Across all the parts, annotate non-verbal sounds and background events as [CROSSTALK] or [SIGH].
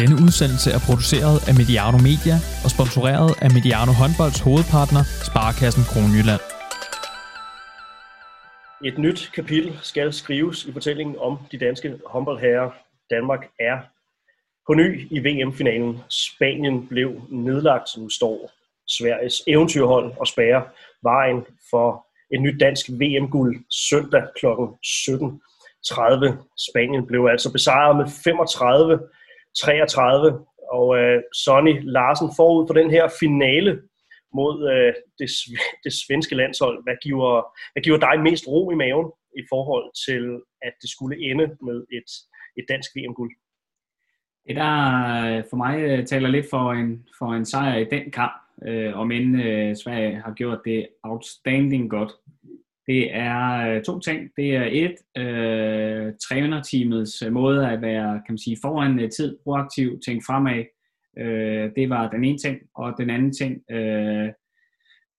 Denne udsendelse er produceret af Mediano Media og sponsoreret af Mediano Håndbolds hovedpartner, Sparkassen Kronjylland. Et nyt kapitel skal skrives i fortællingen om de danske håndboldherrer. Danmark er på ny i VM-finalen. Spanien blev nedlagt, som står Sveriges eventyrhold og spærrer vejen for et nyt dansk VM-guld søndag kl. 17.30. Spanien blev altså besejret med 35 33, og øh, Sonny Larsen forud for den her finale mod øh, det, det svenske landshold. Hvad giver, hvad giver dig mest ro i maven i forhold til, at det skulle ende med et, et dansk VM-guld? Det der øh, for mig øh, taler lidt for en, for en sejr i den kamp, øh, om end øh, Sverige har gjort det outstanding godt. Det er øh, to ting. Det er et, øh, trænerteamets øh, måde at være kan man sige, foran øh, tid, proaktiv, tænke fremad. Øh, det var den ene ting. Og den anden ting, øh,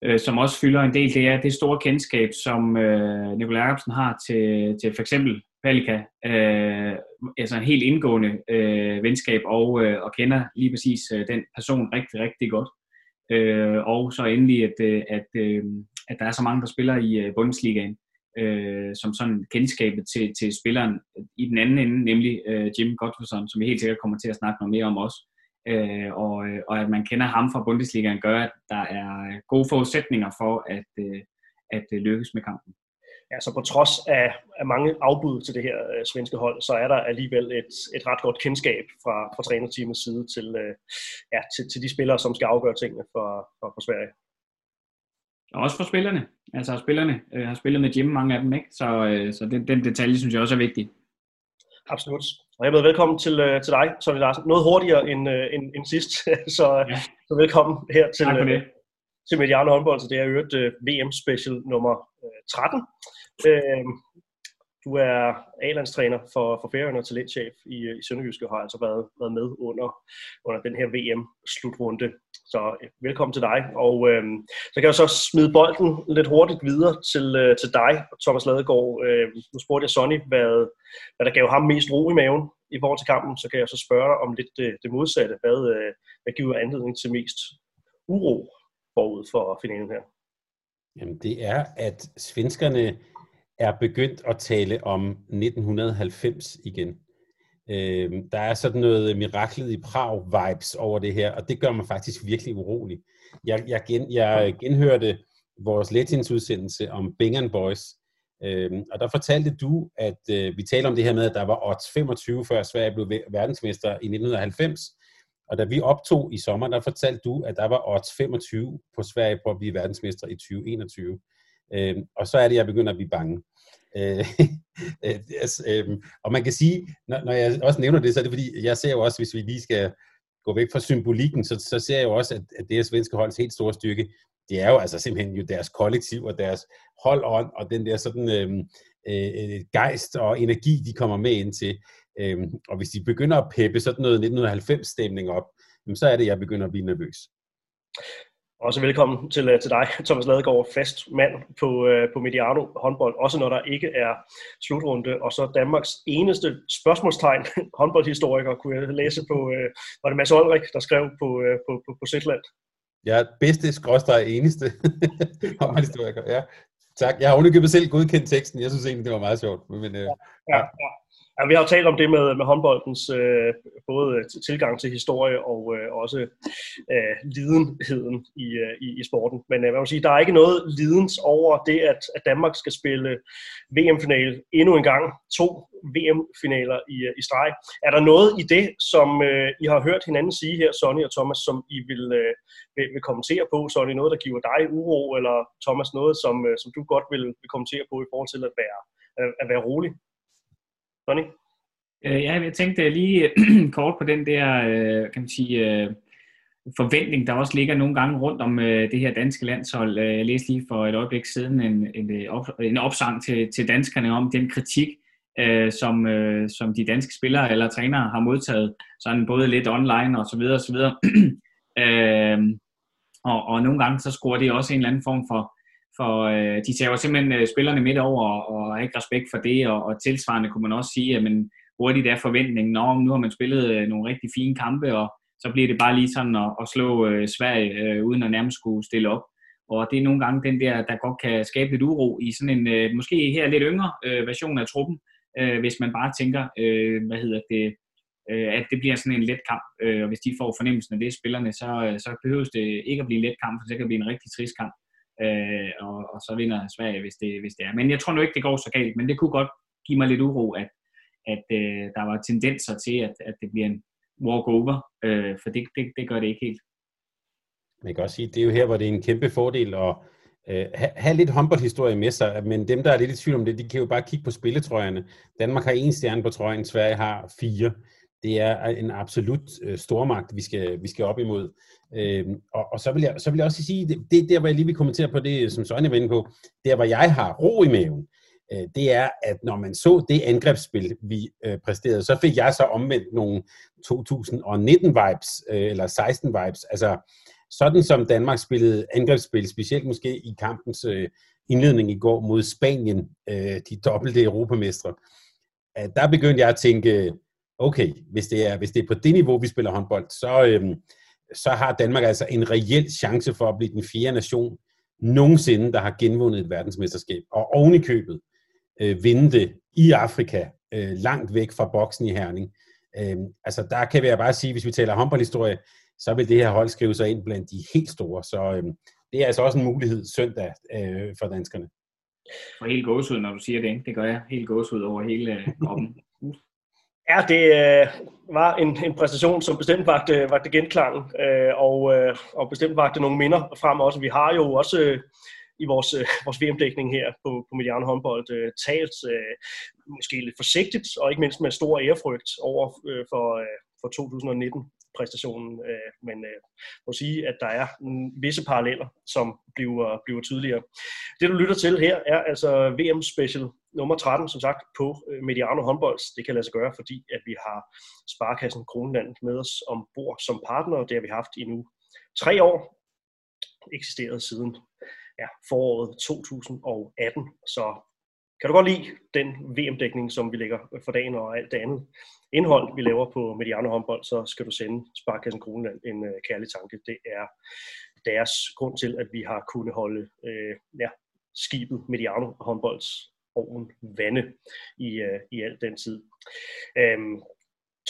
øh, som også fylder en del, det er det store kendskab, som øh, Nikolaj Jacobsen har til, til for eksempel Palika. Øh, altså en helt indgående øh, venskab og, øh, og kender lige præcis øh, den person rigtig, rigtig godt. Øh, og så endelig, at, øh, at, øh, at der er så mange, der spiller i øh, Bundesligaen, øh, som sådan kendskabet til, til spilleren i den anden ende, nemlig øh, Jim Gottfriedson, som vi helt sikkert kommer til at snakke noget mere om også. Øh, og, og at man kender ham fra Bundesligaen, gør, at der er gode forudsætninger for at, øh, at lykkes med kampen ja, så på trods af, af mange afbud til det her øh, svenske hold, så er der alligevel et, et ret godt kendskab fra, fra trænerteamets side til, øh, ja, til, til de spillere, som skal afgøre tingene for, for, for Sverige. Og også for spillerne. Altså spillerne øh, har spillet med Jim, mange af dem, ikke? Så, øh, så den, den detalje synes jeg også er vigtig. Absolut. Og jeg er velkommen til, øh, til dig, Sonny Larsen. Noget hurtigere end, øh, end, end sidst, [LAUGHS] så, ja. så velkommen her til, øh, til Mediano håndbold. Så det er jo et øh, VM special nummer øh, 13. Øh, du er A-landstræner for, for Færøerne og talentchef i, øh, i Sønderjyske, og har altså været, været med under, under den her VM-slutrunde. Så øh, velkommen til dig. Og øh, så kan jeg så smide bolden lidt hurtigt videre til, øh, til dig, Thomas Ladegaard. Øh, nu spurgte jeg Sonny, hvad, hvad der gav ham mest ro i maven i forhold til kampen. Så kan jeg så spørge dig om lidt det, det modsatte. Hvad, øh, hvad giver anledning til mest uro forud for finalen her? Jamen det er, at svenskerne er begyndt at tale om 1990 igen. Øh, der er sådan noget miraklet i Prag-vibes over det her, og det gør mig faktisk virkelig urolig. Jeg, jeg, gen, jeg genhørte vores Letins udsendelse om Bing Boys, øh, og der fortalte du, at øh, vi talte om det her med, at der var odds 25, før Sverige blev verdensmester i 1990, og da vi optog i sommer, der fortalte du, at der var odds 25 på Sverige på at blive verdensmester i 2021. Øh, og så er det, jeg begynder at blive bange. Øh, [LAUGHS] øh, øh, og man kan sige, når, når jeg også nævner det, så er det fordi, jeg ser jo også, hvis vi lige skal gå væk fra symbolikken, så, så ser jeg jo også, at, at det er svenske holds helt store styrke, det er jo altså simpelthen jo deres kollektiv og deres holdånd og den der sådan øhm, øh, øh, gejst og energi, de kommer med ind til. Øh, og hvis de begynder at peppe sådan noget 1990-stemning op, så er det, jeg begynder at blive nervøs. Også velkommen til, øh, til dig, Thomas Ladegaard, fast mand på, øh, på Mediano håndbold, også når der ikke er slutrunde, og så Danmarks eneste spørgsmålstegn [LAUGHS] håndboldhistoriker, kunne jeg læse på, øh, var det Mads Olrik, der skrev på, på, på, på Zetland. Ja, bedste skråstrej eneste [LAUGHS] håndboldhistoriker, ja. Tak. Jeg har underkøbet selv godkendt teksten. Jeg synes egentlig, det var meget sjovt. Men, ja, ja, ja. Ja, vi har jo talt om det med, med håndboldens øh, både øh, tilgang til historie og øh, også øh, lidenheden i, øh, i, i sporten. Men øh, man må sige, der er ikke noget lidens over det, at, at Danmark skal spille VM-finale endnu en gang. To VM-finaler i, øh, i streg. Er der noget i det, som øh, I har hørt hinanden sige her, Sonny og Thomas, som I vil, øh, vil, vil kommentere på? Sonny, noget, der giver dig uro, eller Thomas, noget, som, øh, som du godt vil, vil kommentere på i forhold til at være, at være rolig? Sonny? Øh, ja, jeg tænkte lige [CLEARS THROAT] kort på den der, øh, kan man sige, øh, forventning, der også ligger nogle gange rundt om øh, det her danske landshold. Øh, jeg læste lige for et øjeblik siden en, en, øh, en opsang til, til danskerne om den kritik, som, som de danske spillere eller trænere har modtaget, sådan både lidt online og så videre og så videre. [CLEARS THROAT] og, og nogle gange så scorer det også en eller anden form for, for øh, de tager jo simpelthen øh, spillerne midt over og, har ikke respekt for det, og, og tilsvarende kunne man også sige, at men, hurtigt er forventningen, Nå, nu har man spillet øh, nogle rigtig fine kampe, og så bliver det bare lige sådan at, at slå øh, Sverige, øh, uden at nærmest skulle stille op. Og det er nogle gange den der, der godt kan skabe lidt uro i sådan en, øh, måske her lidt yngre øh, version af truppen, øh, hvis man bare tænker, øh, hvad hedder det, øh, at det bliver sådan en let kamp. Øh, og hvis de får fornemmelsen af det, spillerne, så, øh, så behøves det ikke at blive en let kamp, for så kan det blive en rigtig trist kamp. Øh, og, og så vinder Sverige, hvis det, hvis det er. Men jeg tror nu ikke, det går så galt, men det kunne godt give mig lidt uro, at, at øh, der var tendenser til, at, at det bliver en walk-over, øh, for det, det, det gør det ikke helt. Man kan også sige, det er jo her, hvor det er en kæmpe fordel at øh, have lidt håndboldhistorie med sig, men dem, der er lidt i tvivl om det, de kan jo bare kigge på spilletrøjerne. Danmark har en stjerne på trøjen, Sverige har fire. Det er øh, en absolut øh, stormagt, vi skal, vi skal op imod. Øhm, og, og så, vil jeg, så vil jeg også sige, det, det der, hvor jeg lige vil kommentere på det, som Sonja var inde på, der, hvor jeg har ro i maven, øh, det er, at når man så det angrebsspil, vi øh, præsterede, så fik jeg så omvendt nogle 2019-vibes, øh, eller 16-vibes. Altså, sådan som Danmark spillede angrebsspil, specielt måske i kampens øh, indledning i går mod Spanien, øh, de dobbelte europamestre, øh, der begyndte jeg at tænke, okay, hvis det er, hvis det er på det niveau, vi spiller håndbold, så, øhm, så har Danmark altså en reel chance for at blive den fjerde nation nogensinde, der har genvundet et verdensmesterskab, og oven i købet øh, vinde det i Afrika, øh, langt væk fra boksen i Herning. Øh, altså der kan vi bare sige, hvis vi taler håndboldhistorie, så vil det her hold skrive sig ind blandt de helt store. Så øh, det er altså også en mulighed søndag øh, for danskerne. For helt gåsud, når du siger det, det gør jeg helt gåsud over hele øh, kroppen. Ja, det øh, var en, en præstation, som bestemt vagte, vagte genklang, øh, og, øh, og bestemt vagte nogle minder frem også. Vi har jo også øh, i vores, øh, vores VM-dækning her på, på Mediano håndbold øh, talt øh, måske lidt forsigtigt, og ikke mindst med stor ærefrygt over øh, for, øh, for 2019 præstationen, øh, men øh, må sige, at der er visse paralleller, som bliver, bliver tydeligere. Det, du lytter til her, er altså VM Special nummer 13, som sagt, på øh, Mediano håndbold. Det kan lade sig gøre, fordi at vi har Sparkassen Kronland med os ombord som partner, det har vi haft i nu tre år, eksisteret siden ja, foråret 2018. Så kan du godt lide den VM-dækning, som vi lægger for dagen og alt det andet indhold, vi laver på Mediano håndbold, så skal du sende Sparkassen Kroneland en øh, kærlig tanke. Det er deres grund til, at vi har kunnet holde øh, ja, skibet Mediano håndbolds oven vande i, øh, i al den tid. Um,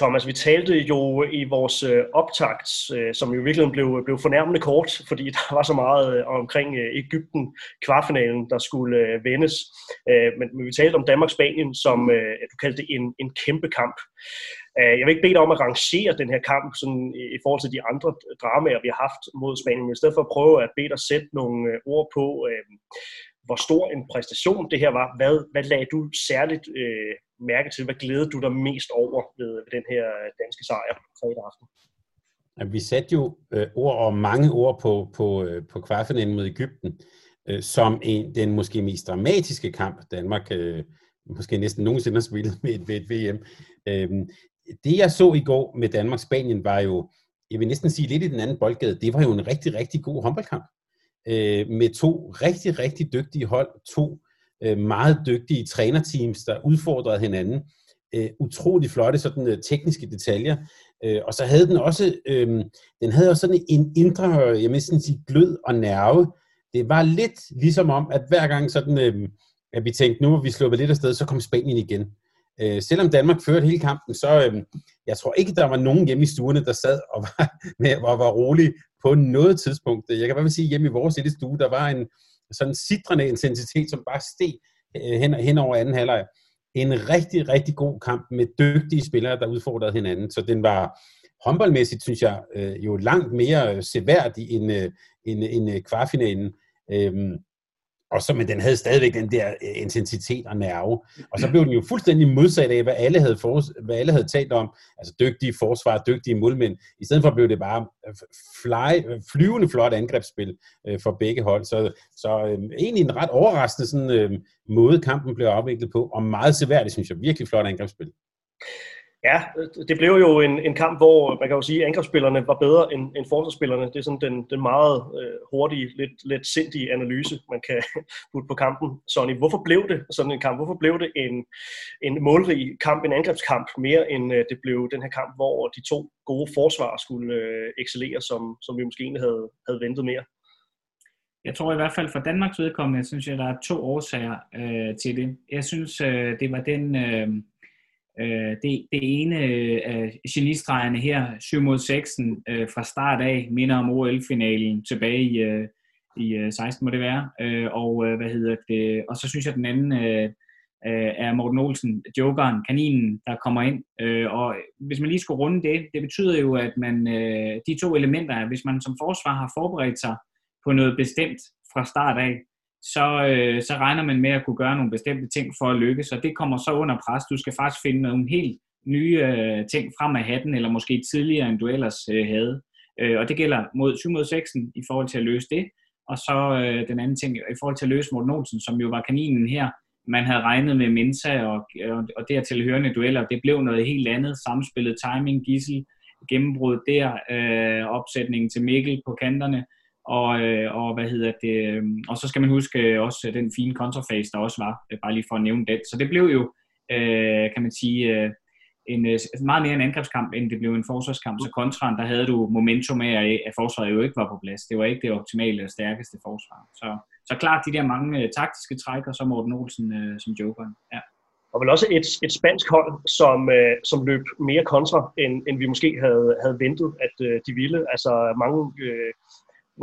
Thomas, vi talte jo i vores øh, optakt, øh, som jo virkelig blev, blev fornærmende kort, [LAUGHS] fordi der var så meget øh, omkring Ægypten kvartfinalen, der skulle vendes. Men, men vi talte om Danmark-Spanien, som du kaldte en, en kæmpe kamp. Jeg vil ikke bede dig om at rangere den her kamp sådan, i forhold til de andre dramaer, vi har haft mod Spanien, men i stedet for at prøve at bede dig sætte nogle ord på, hvor stor en præstation det her var. Hvad, hvad lagde du særligt øh, mærke til? Hvad glæder du dig mest over ved, ved den her øh, danske sejr fredag aften? Vi satte jo øh, ord og mange ord på, på, øh, på kvartfinalen mod Ægypten, øh, som en, den måske mest dramatiske kamp, Danmark øh, måske næsten nogensinde har spillet med et, ved et VM. Øh, det jeg så i går med Danmark-Spanien var jo, jeg vil næsten sige lidt i den anden boldgade, det var jo en rigtig, rigtig god håndboldkamp. Øh, med to rigtig, rigtig dygtige hold, to øh, meget dygtige trænerteams, der udfordrede hinanden. Øh, utrolig flotte sådan øh, tekniske detaljer. Øh, og så havde den også, øh, den havde også sådan en indre, jeg vil sige, glød og nerve. Det var lidt ligesom om, at hver gang sådan, øh, at vi tænkte, nu er vi sluppet lidt afsted, så kom Spanien igen. Øh, selvom Danmark førte hele kampen, så øh, jeg tror ikke, der var nogen hjemme i stuerne, der sad og var, [LAUGHS] med, og var rolig på noget tidspunkt. Jeg kan bare sige, hjemme i vores lille stue, der var en, sådan sidrende intensitet, som bare steg øh, hen, hen over anden halvleg. En rigtig, rigtig god kamp med dygtige spillere, der udfordrede hinanden. Så den var håndboldmæssigt, synes jeg, øh, jo langt mere øh, seværdig end, øh, end, end kvartfinalen. Øhm, og så, men den havde stadigvæk den der intensitet og nerve. Og så blev den jo fuldstændig modsat af, hvad alle havde, for, hvad alle havde talt om. Altså dygtige forsvar, dygtige målmænd. I stedet for blev det bare fly, flyvende flot angrebsspil øh, for begge hold. Så, så øh, egentlig en ret overraskende sådan, øh, måde, kampen blev afviklet på. Og meget seværdigt, synes jeg. Virkelig flot angrebsspil. Ja, det blev jo en, en kamp, hvor man kan jo sige, at angrebsspillerne var bedre end, end forsvarsspillerne. Det er sådan den, den meget øh, hurtige, lidt, lidt sindige analyse, man kan [LAUGHS] putte på kampen. Sonny, hvorfor blev det sådan en kamp? Hvorfor blev det en, en målrig kamp, en angrebskamp, mere end øh, det blev den her kamp, hvor de to gode forsvar skulle øh, excellere, som, som vi måske egentlig havde, havde ventet mere? Jeg tror i hvert fald for Danmarks vedkommende, synes jeg, der er to årsager øh, til det. Jeg synes, øh, det var den... Øh, Øh, det, det ene af genistregerne her, 7 mod 6 øh, fra start af, minder om OL-finalen tilbage i, øh, i øh, 16 må det være. Øh, og øh, hvad hedder det? Og så synes jeg, at den anden øh, øh, er Morten Olsen, jokeren, kaninen, der kommer ind. Øh, og hvis man lige skulle runde det, det betyder jo, at man øh, de to elementer, hvis man som forsvar har forberedt sig på noget bestemt fra start af, så, øh, så regner man med at kunne gøre nogle bestemte ting for at lykkes, og det kommer så under pres. Du skal faktisk finde nogle helt nye øh, ting frem af hatten, eller måske tidligere, end du ellers øh, havde. Øh, og det gælder mod 7 mod 6 i forhold til at løse det. Og så øh, den anden ting, i forhold til at løse Morten Olsen, som jo var kaninen her, man havde regnet med Mensa og, og, og dertil hørende dueller. Det blev noget helt andet. Samspillet, timing, gissel, gennembrud der, øh, opsætningen til Mikkel på kanterne og, øh, og hvad hedder det, øhm, og så skal man huske øh, også øh, den fine kontrafase, der også var, øh, bare lige for at nævne den. Så det blev jo, øh, kan man sige, øh, en, meget mere en angrebskamp, end det blev en forsvarskamp. Så kontraen, der havde du momentum af, at forsvaret jo ikke var på plads. Det var ikke det optimale og stærkeste forsvar. Så, så klart de der mange øh, taktiske træk, og så Morten Olsen øh, som jokeren. Ja. Og vel også et, et spansk hold, som, øh, som løb mere kontra, end, end vi måske havde, havde ventet, at øh, de ville. Altså mange øh,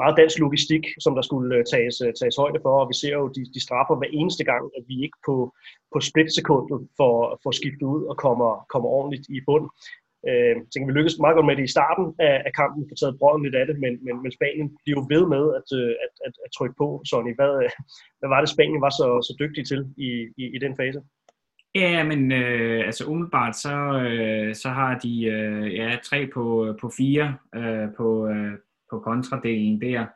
meget dansk logistik, som der skulle øh, tages, øh, tages højde for, og vi ser jo, de, de straffer hver eneste gang, at vi ikke på, på splitsekundet får, får skiftet ud og kommer, kommer ordentligt i bund. Øh, tænker, vi lykkedes meget godt med det i starten af, af kampen, få taget brøden lidt af det, men, men, men Spanien bliver jo ved med at, øh, at, at, at trykke på. Sonny, hvad, hvad var det, Spanien var så, så dygtig til i, i, i den fase? Ja, men øh, altså umiddelbart så, øh, så har de øh, ja, tre på, på fire øh, på, øh, på kontradelen der.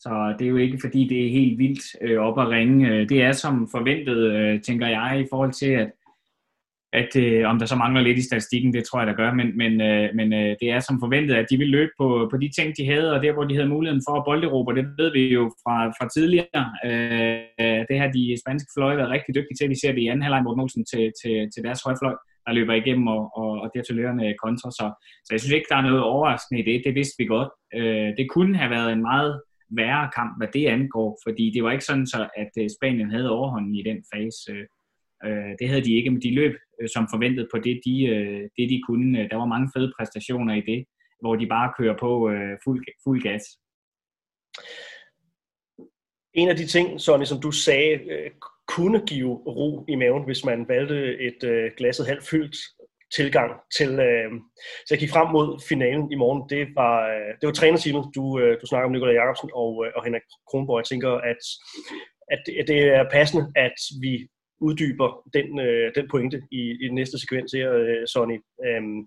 Så det er jo ikke fordi, det er helt vildt øh, op at ringe. Øh, det er som forventet, øh, tænker jeg, i forhold til, at, at øh, om der så mangler lidt i statistikken, det tror jeg, der gør, men, men, øh, men øh, det er som forventet, at de vil løbe på, på de ting, de havde, og der, hvor de havde muligheden for at bolderobre, det ved vi jo fra, fra tidligere. Øh, det har de spanske fløje været rigtig dygtige til. Vi ser det i anden halvleg, Morten Olsen til, til, til deres højfløj der løber igennem og, og, og dertilørende kontra. Så, så jeg synes ikke, der er noget overraskende i det. Det vidste vi godt. Øh, det kunne have været en meget værre kamp, hvad det angår, fordi det var ikke sådan, så, at øh, Spanien havde overhånden i den fase. Øh, øh, det havde de ikke, men de løb øh, som forventet på det de, øh, det, de kunne. Der var mange fede præstationer i det, hvor de bare kører på øh, fuld, fuld gas. En af de ting, Sonny, som du sagde, øh, kunne give ro i maven, hvis man valgte et øh, glasset halvt fyldt tilgang til, øh, så jeg gik frem mod finalen i morgen. Det var, øh, det var trænerteamet, du, øh, du snakker om Nikolaj Jacobsen og, øh, og Henrik Kronborg. Jeg tænker, at, at, det, at det er passende, at vi uddyber den, øh, den pointe i, i den næste sekvens her, øh, Sonny. Øhm,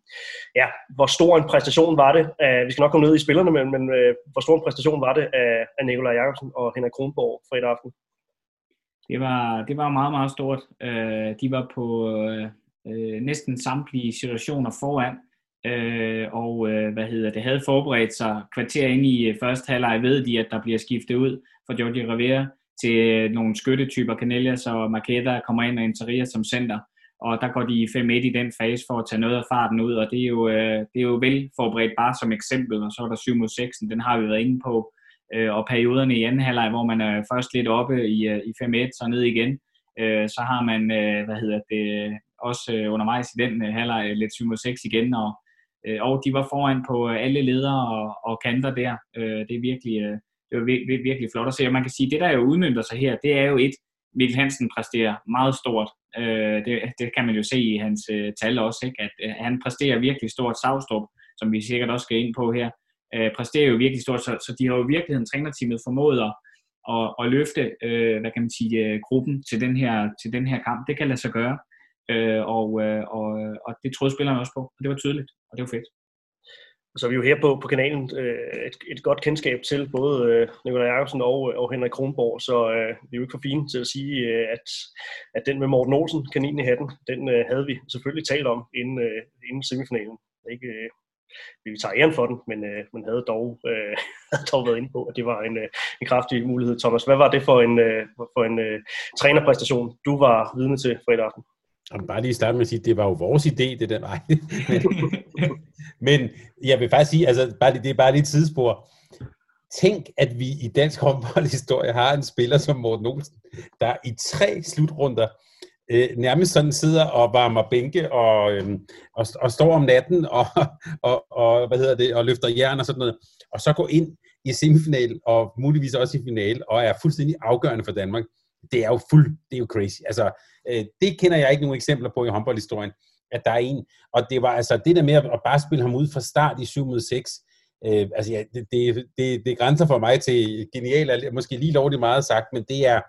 ja, hvor stor en præstation var det? Øh, vi skal nok komme ned i spillerne, men, men øh, hvor stor en præstation var det af, af Nikolaj Jacobsen og Henrik Kronborg fredag aften? Det var, det var meget, meget stort. Øh, de var på øh, øh, næsten samtlige situationer foran, øh, og øh, hvad hedder det, havde forberedt sig kvarter ind i øh, første halvleg, ved de, at der bliver skiftet ud for Jordi Rivera til øh, nogle skyttetyper, Canellas og Marqueta kommer ind og Interia som center, og der går de 5-1 i den fase for at tage noget af farten ud, og det er jo, øh, det er jo vel forberedt bare som eksempel, og så er der 7 mod 6, den har vi været inde på, øh, og perioderne i anden halvleg, hvor man er først lidt oppe i, øh, i 5-1, så ned igen, øh, så har man, øh, hvad hedder det, også øh, undervejs i den øh, halvleg lidt 7-6 igen, og, øh, og de var foran på øh, alle ledere og, og kanter der. Øh, det er virkelig, øh, det var virkelig, virkelig flot at se, og man kan sige, det der jo udmyndter sig her, det er jo et, Mikkel Hansen præsterer meget stort. Øh, det, det kan man jo se i hans øh, tal også, ikke? at øh, han præsterer virkelig stort Savstrup, som vi sikkert også skal ind på her øh, præsterer jo virkelig stort, så, så de har jo i virkeligheden trænerteamet formået at, at, at løfte, øh, hvad kan man sige, øh, gruppen til den her, til den her kamp. Det kan lade sig gøre, øh, og, øh, og, og det troede spillerne også på, og det var tydeligt, og det var fedt. så vi er jo her på, på kanalen øh, et, et godt kendskab til både øh, Nikolaj Jacobsen og, øh, og Henrik Kronborg, så øh, vi er jo ikke for fine til at sige, øh, at, at den med Morten Olsen, kaninen i hatten, den øh, havde vi selvfølgelig talt om inden, øh, inden semifinalen. Ikke, øh, vi tager æren for den, men øh, man havde dog, øh, [LAUGHS] havde dog været inde på, at det var en, øh, en kraftig mulighed. Thomas, hvad var det for en, øh, for en øh, trænerpræstation, du var vidne til fredag aften? Jamen, bare lige starte med at sige, at det var jo vores idé, det der vej. [LAUGHS] Men jeg vil faktisk sige, altså bare, det er bare lige et tidsspor. Tænk, at vi i dansk håndboldhistorie har en spiller som Morten Olsen, der i tre slutrunder øh, nærmest sådan sidder og varmer bænke og, øh, og, og står om natten [LAUGHS] og, og, og, hvad hedder det, og løfter jern og sådan noget, og så går ind i semifinal og muligvis også i final og er fuldstændig afgørende for Danmark. Det er jo fuld, det er jo crazy. Altså, øh, det kender jeg ikke nogen eksempler på i håndboldhistorien at der er en. Og det var altså det der med at bare spille ham ud fra start i 7 mod 6, øh, altså ja, det, det, det, det grænser for mig til genialt, måske lige lovligt meget sagt, men det er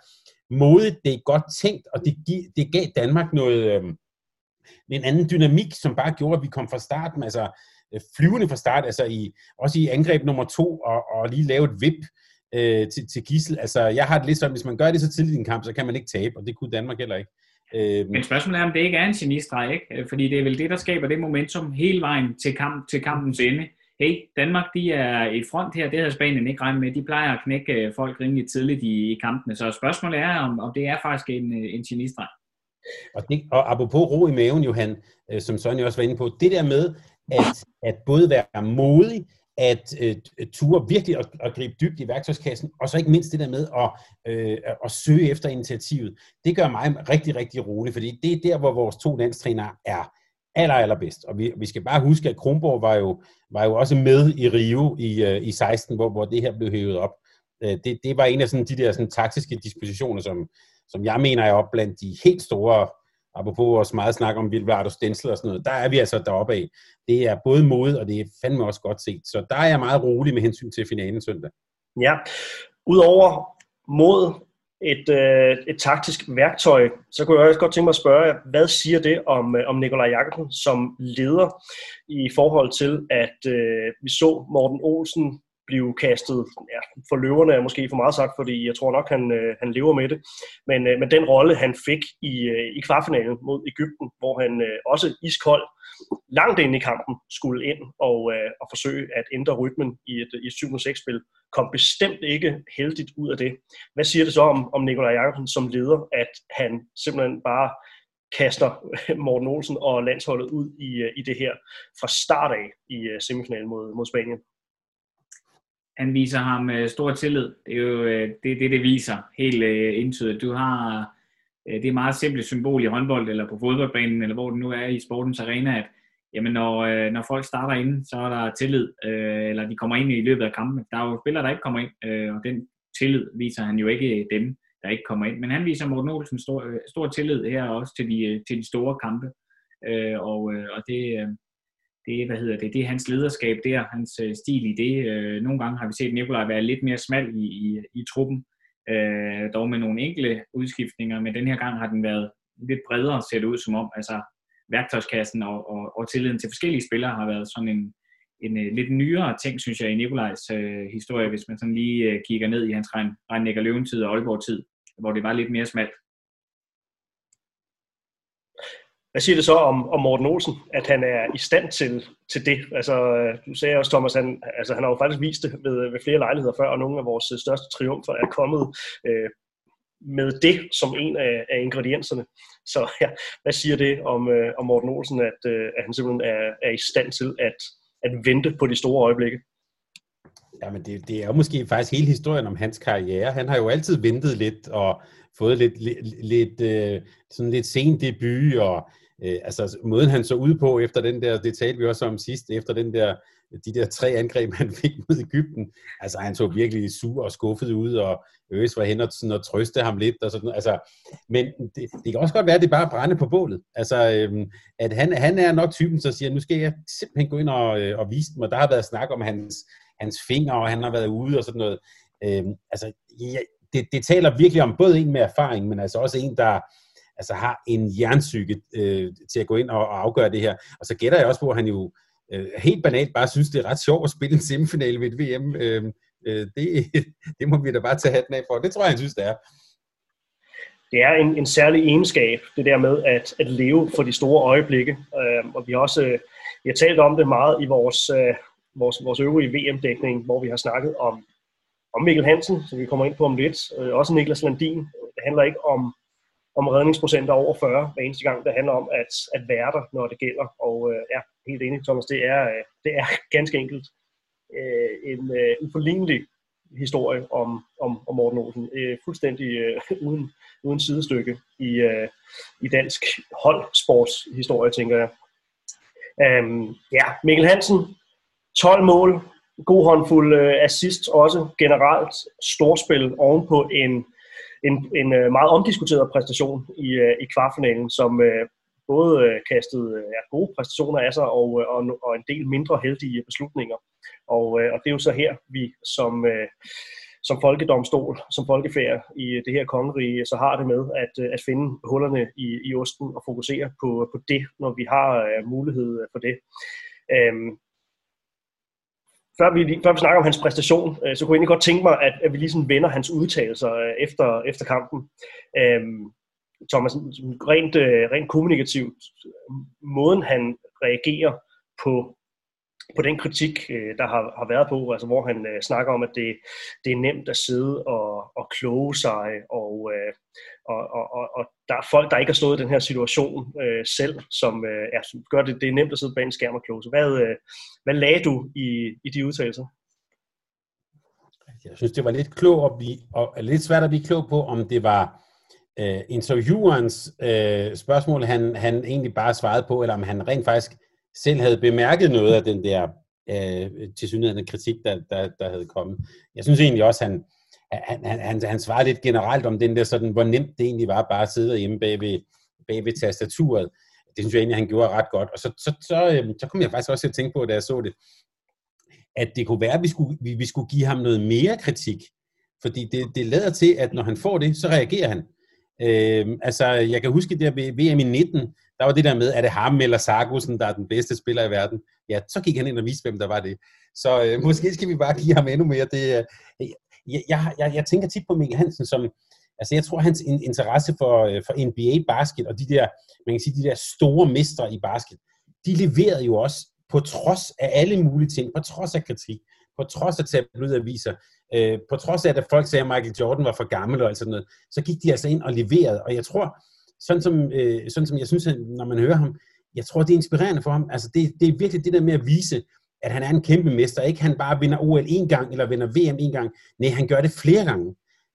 modigt, det er godt tænkt, og det, det gav Danmark noget, øh, en anden dynamik, som bare gjorde, at vi kom fra starten, altså øh, flyvende fra start, altså i, også i angreb nummer to, og, og lige lave et vip øh, til, til Gissel. Altså, jeg har det lidt sådan, hvis man gør det så tidligt i en kamp, så kan man ikke tabe, og det kunne Danmark heller ikke. Øh, Men spørgsmålet er, om det ikke er en genistreg, ikke? Fordi det er vel det, der skaber det momentum hele vejen til, kamp, til kampens ende. Hey, Danmark de er i front her, det havde Spanien ikke regnet med. De plejer at knække øh, folk rimelig tidligt i, i kampene, så spørgsmålet er, om, om det er faktisk en, øh, en genistreg. Og, det, og apropos ro i maven, Johan, øh, som Sonja også var inde på, det der med at, at både være modig, at øh, ture virkelig at, at gribe dybt i værktøjskassen, og så ikke mindst det der med at, øh, at søge efter initiativet. Det gør mig rigtig, rigtig rolig, fordi det er der, hvor vores to landstrænere er aller, allerbedst. Og vi, vi skal bare huske, at Kronborg var jo, var jo også med i Rio i, øh, i 16, hvor, hvor det her blev hævet op. Øh, det, det var en af sådan, de der sådan, taktiske dispositioner, som, som jeg mener er op blandt de helt store apropos også meget snak om Vilvardo Stensel og sådan noget, der er vi altså deroppe af. Det er både mod, og det er fandme også godt set. Så der er jeg meget rolig med hensyn til finalen søndag. Ja, udover mod et, øh, et taktisk værktøj, så kunne jeg også godt tænke mig at spørge hvad siger det om, øh, om Nikolaj Jakobsen som leder i forhold til, at øh, vi så Morten Olsen blive kastet, ja, for løverne er måske for meget sagt, fordi jeg tror nok, han, øh, han lever med det, men, øh, men den rolle, han fik i, øh, i kvartfinalen mod Ægypten, hvor han øh, også iskold, langt ind i kampen, skulle ind og, øh, og forsøge at ændre rytmen i et, i et 7-6-spil, kom bestemt ikke heldigt ud af det. Hvad siger det så om, om Nikolaj Jacobsen som leder, at han simpelthen bare kaster [LAUGHS] Morten Olsen og landsholdet ud i, øh, i det her fra start af i øh, semifinalen mod, mod Spanien? Han viser ham øh, stor tillid. Det er jo øh, det, det, det viser helt øh, indtydigt. Du har øh, det er meget simpelt symbol i håndbold eller på fodboldbanen, eller hvor det nu er i sportens arena, at jamen, når, øh, når folk starter ind, så er der tillid, øh, eller de kommer ind i løbet af kampen. Der er jo spillere, der ikke kommer ind, øh, og den tillid viser han jo ikke øh, dem, der ikke kommer ind. Men han viser Morten Olsen stor, øh, stor tillid her også til de, øh, til de store kampe. Øh, og, øh, og det, øh, det, hvad hedder det, det er hans lederskab der, hans øh, stil i det. Øh, nogle gange har vi set Nikolaj være lidt mere smal i, i, i truppen, øh, dog med nogle enkle udskiftninger, men den her gang har den været lidt bredere, ser det ud som om. Altså værktøjskassen og, og, og tilliden til forskellige spillere har været sådan en, en, øh, lidt nyere ting, synes jeg, i Nikolajs øh, historie, hvis man sådan lige øh, kigger ned i hans regn, regn Løventid og Aalborg-tid, hvor det var lidt mere smalt. Hvad siger det så om, om Morten Olsen, at han er i stand til, til det? Altså, øh, du sagde også, Thomas, han, altså, han har jo faktisk vist det ved, ved flere lejligheder før, og nogle af vores øh, største triumfer er kommet øh, med det som en af, af ingredienserne. Så ja, hvad siger det om, øh, om Morten Olsen, at, øh, at han simpelthen er, er i stand til at, at vente på de store øjeblikke? Jamen, det, det er jo måske faktisk hele historien om hans karriere. Han har jo altid ventet lidt og fået lidt, lidt, lidt øh, sådan lidt sen debut, og øh, altså måden han så ud på efter den der, det talte vi også om sidst, efter den der, de der tre angreb, han [LAUGHS] fik mod Ægypten, altså han så virkelig sur og skuffet ud, og Øs var hen og, sådan, og trøste ham lidt, og sådan, altså, men det, det kan også godt være, at det bare brænder på bålet, altså, øhm, at han, han er nok typen, så siger, nu skal jeg simpelthen gå ind og, øh, og vise dem, og der har været snak om hans, hans fingre, og han har været ude og sådan noget, øhm, altså, ja, det, det taler virkelig om både en med erfaring, men altså også en, der, altså har en jernsyge øh, til at gå ind og, og afgøre det her. Og så gætter jeg også på, at han jo øh, helt banalt bare synes, det er ret sjovt at spille en semifinale ved et VM. Øh, øh, det, [LAUGHS] det må vi da bare tage hatten af for. Det tror jeg, han synes, det er. Det er en, en særlig egenskab, det der med at, at leve for de store øjeblikke. Øh, og vi har også øh, vi har talt om det meget i vores, øh, vores, vores øvrige VM-dækning, hvor vi har snakket om, om Mikkel Hansen, som vi kommer ind på om lidt. Øh, også Niklas Landin. Det handler ikke om om redningsprocenter over 40 hver eneste gang. Det handler om at, at være der, når det gælder. Og øh, ja, helt enig, Thomas, det er, øh, det er [LAUGHS] ganske enkelt øh, en øh, uforlignelig historie om, om, om Morten Olsen. Øh, fuldstændig øh, uden, uden sidestykke i, øh, i dansk holdsportshistorie, tænker jeg. Um, ja, Mikkel Hansen, 12 mål, god håndfuld øh, assist også, generelt storspil ovenpå en en, en øh, meget omdiskuteret præstation i, øh, i kvartfinalen, som øh, både kastede ja, gode præstationer af sig og, og, og en del mindre heldige beslutninger. Og, og det er jo så her, vi som, som folkedomstol, som folkefærd i det her kongerige, så har det med at, at finde hullerne i, i osten og fokusere på, på det, når vi har mulighed for det. Øhm, før vi, før vi snakker om hans præstation, øh, så kunne jeg egentlig godt tænke mig, at, at vi lige vender hans udtalelser øh, efter, efter kampen. Øhm, Thomas, rent, øh, rent kommunikativt, måden han reagerer på på den kritik, øh, der har, har været på, altså hvor han øh, snakker om, at det, det er nemt at sidde og, og kloge sig, og, øh, og, og, og, og der er folk, der ikke har stået i den her situation øh, selv, som, øh, er, som gør det, det er nemt at sidde bag en skærm og kloge. Hvad, øh, hvad lagde du i, i de udtalelser? Jeg synes, det var lidt klog at blive, og lidt svært at blive klog på, om det var øh, interviewerens øh, spørgsmål, han, han egentlig bare svarede på, eller om han rent faktisk selv havde bemærket noget af den der øh, tilsyneladende kritik, der, der, der havde kommet. Jeg synes egentlig også, han, han, han, han, han svarede lidt generelt om den der sådan, hvor nemt det egentlig var bare at sidde hjemme bag ved, bag ved tastaturet. Det synes jeg egentlig, han gjorde ret godt. Og så, så, så, øhm, så kom jeg faktisk også til at tænke på, da jeg så det, at det kunne være, at vi skulle, vi, vi skulle give ham noget mere kritik. Fordi det, det lader til, at når han får det, så reagerer han. Øh, altså, jeg kan huske det ved VM i 19, der var det der med, er det ham eller Sargussen, der er den bedste spiller i verden? Ja, så gik han ind og viste, hvem der var det. Så øh, [LAUGHS] måske skal vi bare give ham endnu mere. Det, øh, jeg, jeg, jeg, jeg tænker tit på Mikkel Hansen som, altså jeg tror, hans interesse for, øh, for NBA basket og de der, man kan sige, de der store mestre i basket, de leverede jo også på trods af alle mulige ting, på trods af kritik, på trods af tabloidaviser, øh, på trods af, at folk sagde, at Michael Jordan var for gammel og sådan noget, så gik de altså ind og leverede. Og jeg tror, sådan som, øh, sådan som jeg synes, når man hører ham, jeg tror, det er inspirerende for ham. Altså, det, det er virkelig det der med at vise, at han er en kæmpe mester. Ikke han bare vinder OL en gang, eller vinder VM en gang. Nej, han gør det flere gange.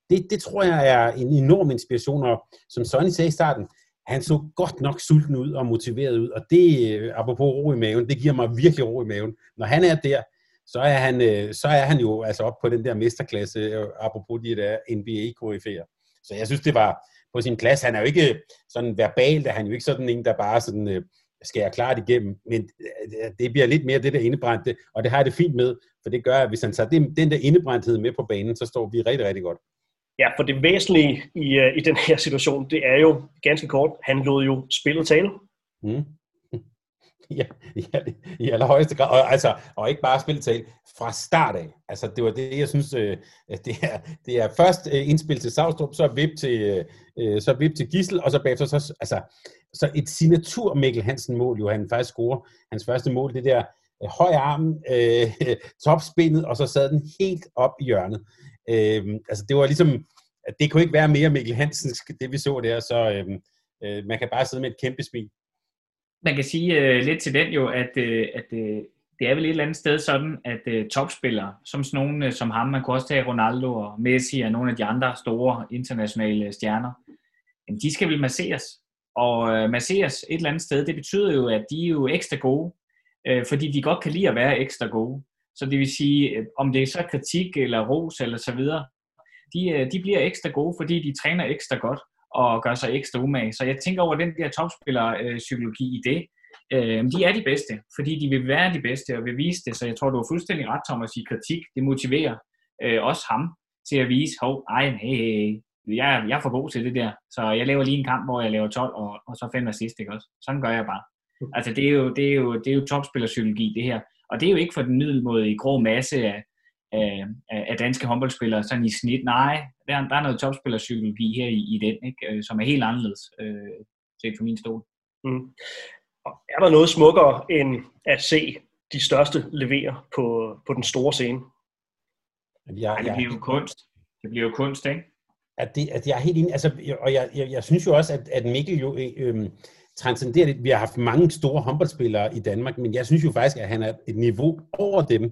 Det, det tror jeg er en enorm inspiration, og som Sonny sagde i starten, han så godt nok sulten ud og motiveret ud, og det, øh, apropos ro i maven, det giver mig virkelig ro i maven. Når han er der, så er han, øh, så er han jo altså op på den der mesterklasse, øh, apropos de der NBA-koryfærer. Så jeg synes, det var, på sin plads. Han er jo ikke sådan verbalt, er han jo ikke sådan en, der bare sådan, øh, skal jeg klare det igennem, men øh, det bliver lidt mere det der indebrændte, og det har jeg det fint med, for det gør, at hvis han tager den der indebrændthed med på banen, så står vi rigtig, rigtig godt. Ja, for det væsentlige i, uh, i den her situation, det er jo ganske kort, han lod jo spillet tale. Mm. [LAUGHS] Ja, ja, i allerhøjeste grad. Og, altså, og ikke bare spille til fra start af. Altså, det var det, jeg synes, øh, det, er, det er først øh, indspil til Savstrup, så vip til, øh, så vip til Gissel, og så bagefter så, altså, så et signatur Mikkel Hansen mål, jo han faktisk scorer hans første mål, det der øh, høj arm, øh, [LAUGHS] topspindet, og så sad den helt op i hjørnet. Øh, altså, det var ligesom, det kunne ikke være mere Mikkel Hansen, det vi så der, så øh, øh, man kan bare sidde med et kæmpe smil man kan sige øh, lidt til den jo, at, øh, at øh, det er vel et eller andet sted sådan, at øh, topspillere, som sådan nogen øh, som ham, man kunne også tage Ronaldo og Messi og nogle af de andre store internationale stjerner, jamen, de skal vel masseres. Og øh, masseres et eller andet sted, det betyder jo, at de er jo ekstra gode, øh, fordi de godt kan lide at være ekstra gode. Så det vil sige, øh, om det er så kritik eller ros eller så videre, de, øh, de bliver ekstra gode, fordi de træner ekstra godt og gør sig ekstra umage. Så jeg tænker over den der topspiller-psykologi øh, i det. Øh, de er de bedste, fordi de vil være de bedste og vil vise det. Så jeg tror, du er fuldstændig ret, Thomas, i kritik. Det motiverer øh, også ham til at vise, hov, ej, hey, hey, jeg, jeg er for god til det der. Så jeg laver lige en kamp, hvor jeg laver 12, og, og så fem assist, ikke også? Sådan gør jeg bare. Altså, det er jo, det er jo, det er jo topspillerpsykologi, det her. Og det er jo ikke for den middelmåde grå masse af, af, af danske håndboldspillere sådan i snit. Nej, der, der er noget topspillerpsykologi her i, i den, ikke? Øh, som er helt anderledes øh, set fra min stol. Mm. Er der noget smukkere end at se de største levere på, på den store scene? Ja, ja, det bliver jo kunst. Det bliver jo kunst, ikke? At det, at jeg er helt enig, altså, og jeg, jeg, jeg synes jo også, at, at Mikkel jo øh, øhm, transcenderer det. Vi har haft mange store håndboldspillere i Danmark, men jeg synes jo faktisk, at han er et niveau over dem.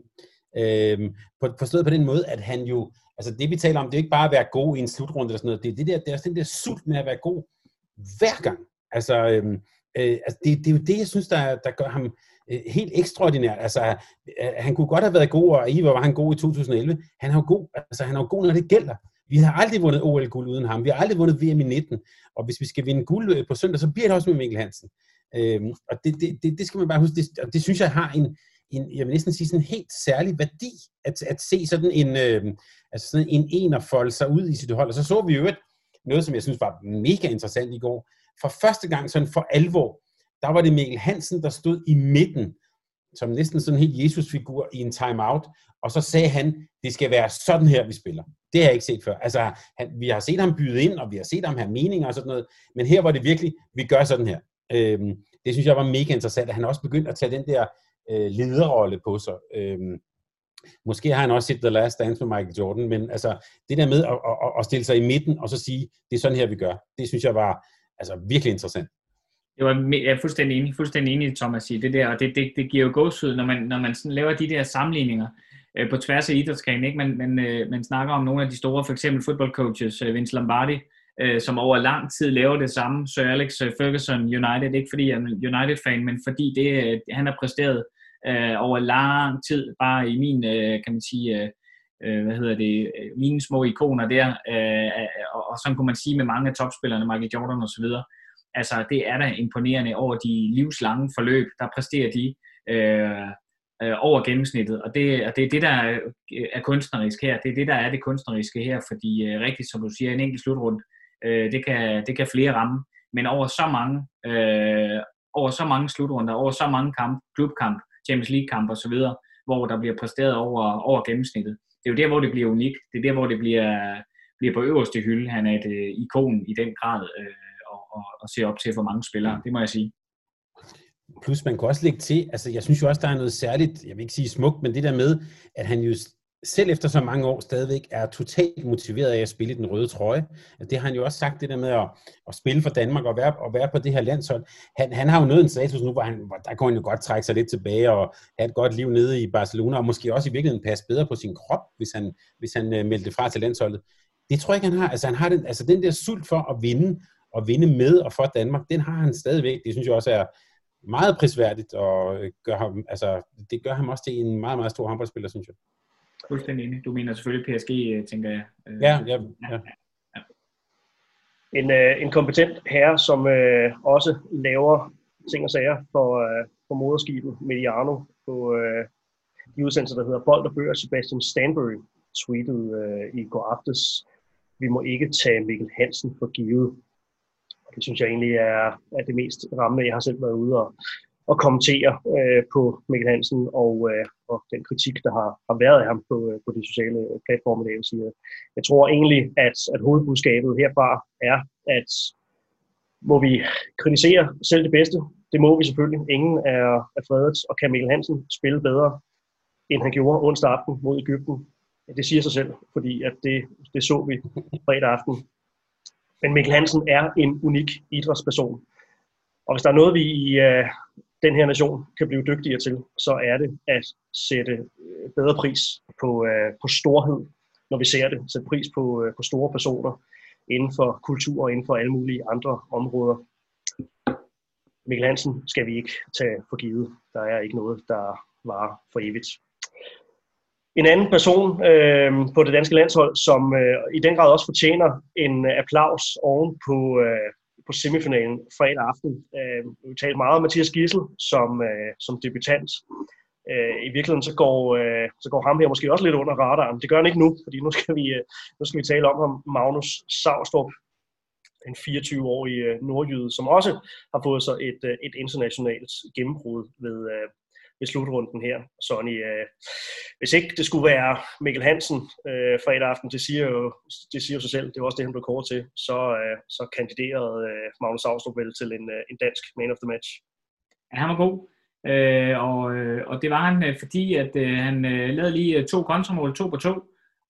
Øh, på, forstået på den måde, at han jo, altså det vi taler om, det er ikke bare at være god i en slutrunde eller sådan noget, det er, det der, det er også den der sult med at være god hver gang. Altså, øh, øh, altså det, det er jo det, jeg synes, der, der gør ham øh, helt ekstraordinært. Altså, øh, han kunne godt have været god, og i hvor var han god i 2011. Han er jo god, altså, han er jo god, når det gælder. Vi har aldrig vundet OL-guld uden ham. Vi har aldrig vundet VM i 19. Og hvis vi skal vinde guld øh, på søndag, så bliver det også med Mikkel Hansen. Øhm, og det, det, det, det skal man bare huske. Det, og det synes jeg har en, en, jeg vil næsten sige sådan en helt særlig værdi, at, at se sådan en, øh, altså sådan en ener folde sig ud i sit hold. Og så så vi jo et, noget, som jeg synes var mega interessant i går. For første gang sådan for alvor, der var det Mikkel Hansen, der stod i midten, som næsten sådan en helt Jesus-figur i en timeout, og så sagde han, det skal være sådan her, vi spiller. Det har jeg ikke set før. Altså, han, vi har set ham byde ind, og vi har set ham have meninger og sådan noget, men her var det virkelig, vi gør sådan her. Øhm, det synes jeg var mega interessant, at han også begyndte at tage den der øh, lederrolle på sig. Øhm, måske har han også set The Last Dance med Michael Jordan, men altså, det der med at, at, at stille sig i midten og så sige, det er sådan her, vi gør, det synes jeg var altså, virkelig interessant. Jeg, var, jeg er fuldstændig enig, fuldstændig enig Thomas, i det der, og det, det, det giver jo gåsød, når man, når man sådan laver de der sammenligninger øh, på tværs af idrætsgrenen. ikke? Man, man, øh, man snakker om nogle af de store, for eksempel fodboldcoaches, øh, Vince Lombardi, øh, som over lang tid laver det samme, Sir Alex øh, Ferguson United, ikke fordi jeg er United-fan, men fordi det, øh, han har præsteret øh, over lang tid, bare i min, øh, kan man sige, øh, øh hvad hedder det, øh, mine små ikoner der, øh, øh, og, og sådan kunne man sige med mange af topspillerne, Michael Jordan og så videre, altså det er da imponerende over de livslange forløb, der præsterer de øh, øh, over gennemsnittet, og det, og det er det, der er, er kunstnerisk her, det er det, der er det kunstneriske her, fordi øh, rigtigt, som du siger, en enkelt slutrund, øh, det, kan, det kan flere ramme, men over så mange, øh, over så mange slutrunder, over så mange kamp, klubkamp, Champions League-kamp og så videre, hvor der bliver præsteret over, over gennemsnittet. Det er jo der, hvor det bliver unikt. Det er der, hvor det bliver, bliver på øverste hylde. Han er et øh, ikon i den grad. Øh, at, og se op til for mange spillere, det må jeg sige. Plus man kan også lægge til, altså jeg synes jo også, der er noget særligt, jeg vil ikke sige smukt, men det der med, at han jo selv efter så mange år stadigvæk er totalt motiveret af at spille i den røde trøje. Altså, det har han jo også sagt, det der med at, at spille for Danmark og være, og være på det her landshold. Han, han har jo nået en status nu, hvor, han, hvor der kunne han jo godt trække sig lidt tilbage og have et godt liv nede i Barcelona, og måske også i virkeligheden passe bedre på sin krop, hvis han, hvis han øh, meldte fra til landsholdet. Det tror jeg ikke, han har. Altså, han har den, altså, den der sult for at vinde, at vinde med og for Danmark, den har han stadigvæk. Det synes jeg også er meget prisværdigt, og gør ham, altså, det gør ham også til en meget, meget stor håndboldspiller, synes jeg. Fuldstændig enig. Du mener selvfølgelig PSG, tænker jeg. Ja, ja, ja. ja. En, øh, en kompetent herre, som øh, også laver ting og sager for, øh, for moderskibet Mediano på øh, de udsendelser, der hedder Bold og Bøger. Sebastian Stanbury tweetede øh, i går aftes, vi må ikke tage Mikkel Hansen for givet. Det synes jeg egentlig er, er det mest ramme. Jeg har selv været ude og, og kommentere øh, på Mikkel Hansen og, øh, og den kritik, der har, har været af ham på, øh, på de sociale øh, platforme. Jeg, sige. jeg tror egentlig, at, at hovedbudskabet herfra er, at må vi kritisere selv det bedste. Det må vi selvfølgelig. Ingen er, er fredet, og kan Mikkel Hansen spille bedre, end han gjorde onsdag aften mod Ægypten. Det siger sig selv, fordi at det, det så vi fredag aften men Mikkel Hansen er en unik idrætsperson. Og hvis der er noget, vi i øh, den her nation kan blive dygtigere til, så er det at sætte øh, bedre pris på, øh, på storhed, når vi ser det. Sætte pris på, øh, på store personer inden for kultur og inden for alle mulige andre områder. Mikkel Hansen skal vi ikke tage for givet. Der er ikke noget, der varer for evigt. En anden person øh, på det danske landshold, som øh, i den grad også fortjener en applaus oven på, øh, på semifinalen fredag aften. Øh, vi talte meget om Mathias Gissel som, øh, som debutant. Øh, I virkeligheden så går, øh, så går ham her måske også lidt under radaren. Det gør han ikke nu, fordi nu skal vi, øh, nu skal vi tale om ham, Magnus Savstrup. en 24-årig øh, nordjyde, som også har fået sig et, øh, et internationalt gennembrud ved, øh, ved slutrunden her. Sonny, øh, hvis ikke det skulle være Mikkel Hansen øh, fredag aften, det siger jo det siger jo sig selv, det var også det, han blev kort til, så, øh, så kandiderede øh, Magnus Austrup vel til en, øh, en dansk man of the match. Ja, han var god. Øh, og, øh, og det var han, øh, fordi at øh, han øh, lavede lige øh, to kontramål, to på to,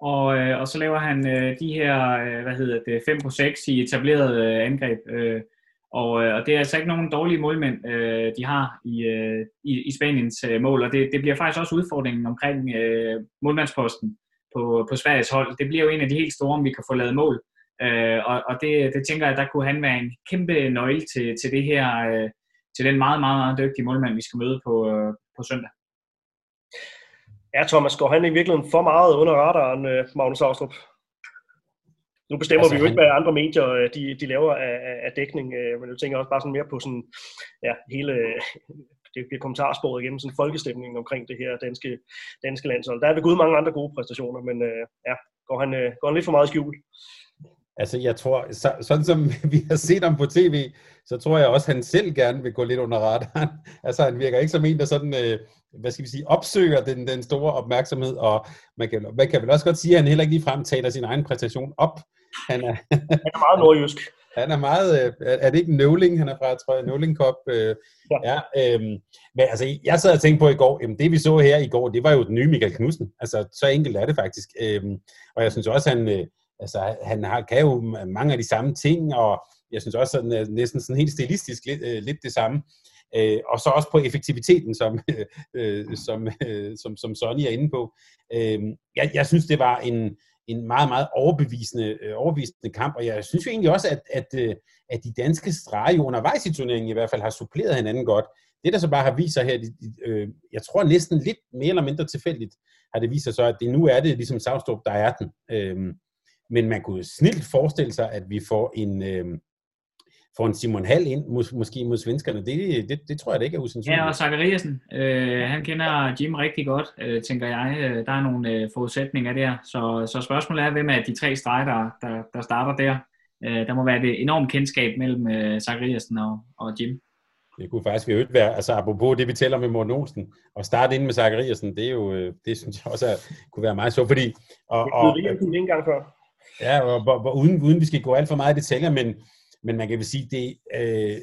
og, øh, og så laver han øh, de her, øh, hvad hedder det, 5 på 6 i etableret øh, angreb. Øh, og, øh, og det er altså ikke nogen dårlige målmænd, øh, de har i, øh, i, i Spaniens øh, mål, og det, det bliver faktisk også udfordringen omkring øh, målmandsposten på, på Sveriges hold. Det bliver jo en af de helt store, om vi kan få lavet mål. Øh, og og det, det tænker jeg, der kunne han være en kæmpe nøgle til, til det her, øh, til den meget, meget, meget dygtige målmand, vi skal møde på, øh, på søndag. Ja, Thomas, går han i virkeligheden for meget under radaren, øh, Magnus Austrup? Nu bestemmer altså, vi jo ikke, hvad andre medier øh, de, de laver af, af dækning, øh, men jeg tænker også bare sådan mere på sådan, ja, hele [LAUGHS] det bliver kommentarsporet igennem sådan folkestemningen omkring det her danske, danske landshold. Der er ved gud mange andre gode præstationer, men ja, går han, går han lidt for meget skjul? Altså, jeg tror, så, sådan som [LAUGHS] vi har set ham på tv, så tror jeg også, at han selv gerne vil gå lidt under radaren. [LAUGHS] Altså, han virker ikke som en, der sådan, øh, hvad skal vi sige, opsøger den, den store opmærksomhed, og man kan, man kan vel også godt sige, at han heller ikke ligefrem taler sin egen præstation op. Han er, han er meget nordjysk. [LAUGHS] Han er meget, øh, er det ikke Nøvling, han er fra, tror jeg, Nøvling Cup? Øh, ja. ja øhm, men altså, jeg sad og tænkte på i går, jamen det vi så her i går, det var jo den nye Michael Knudsen. Altså, så enkelt er det faktisk. Øhm, og jeg synes også, han, øh, altså, han har, kan jo mange af de samme ting, og jeg synes også, at er øh, næsten sådan helt stilistisk lidt, øh, lidt det samme. Øh, og så også på effektiviteten, som, [LAUGHS] øh, som, øh, som, som Sonny er inde på. Øh, jeg, jeg synes, det var en, en meget, meget overbevisende, øh, overbevisende kamp, og jeg synes jo egentlig også, at, at, øh, at de danske streger undervejs i turneringen i hvert fald har suppleret hinanden godt. Det, der så bare har vist sig her, de, de, øh, jeg tror næsten lidt mere eller mindre tilfældigt, har det vist sig så, at det nu er det ligesom Savstrup, der er den. Øh, men man kunne snilt forestille sig, at vi får en, øh, får en Simon Hall ind, mås- måske mod svenskerne. Det, det, det tror jeg det ikke er usandsynligt. Ja, og Zachariasen, øh, han kender Jim rigtig godt, øh, tænker jeg. Øh, der er nogle øh, forudsætninger der. Så, så spørgsmålet er, hvem er de tre streger, der, der, der starter der? Øh, der må være et enormt kendskab mellem øh, Zachariasen og, og Jim. Det kunne faktisk jo være, altså apropos det, vi tæller med Morten Olsen, og starte ind med Zachariasen, det er jo, øh, det synes jeg også er, kunne være meget så, fordi... Og, og, det er ikke engang før. Ja, og, og, og uden, uden vi skal gå alt for meget i detaljer, men, men man kan vel sige, det, øh,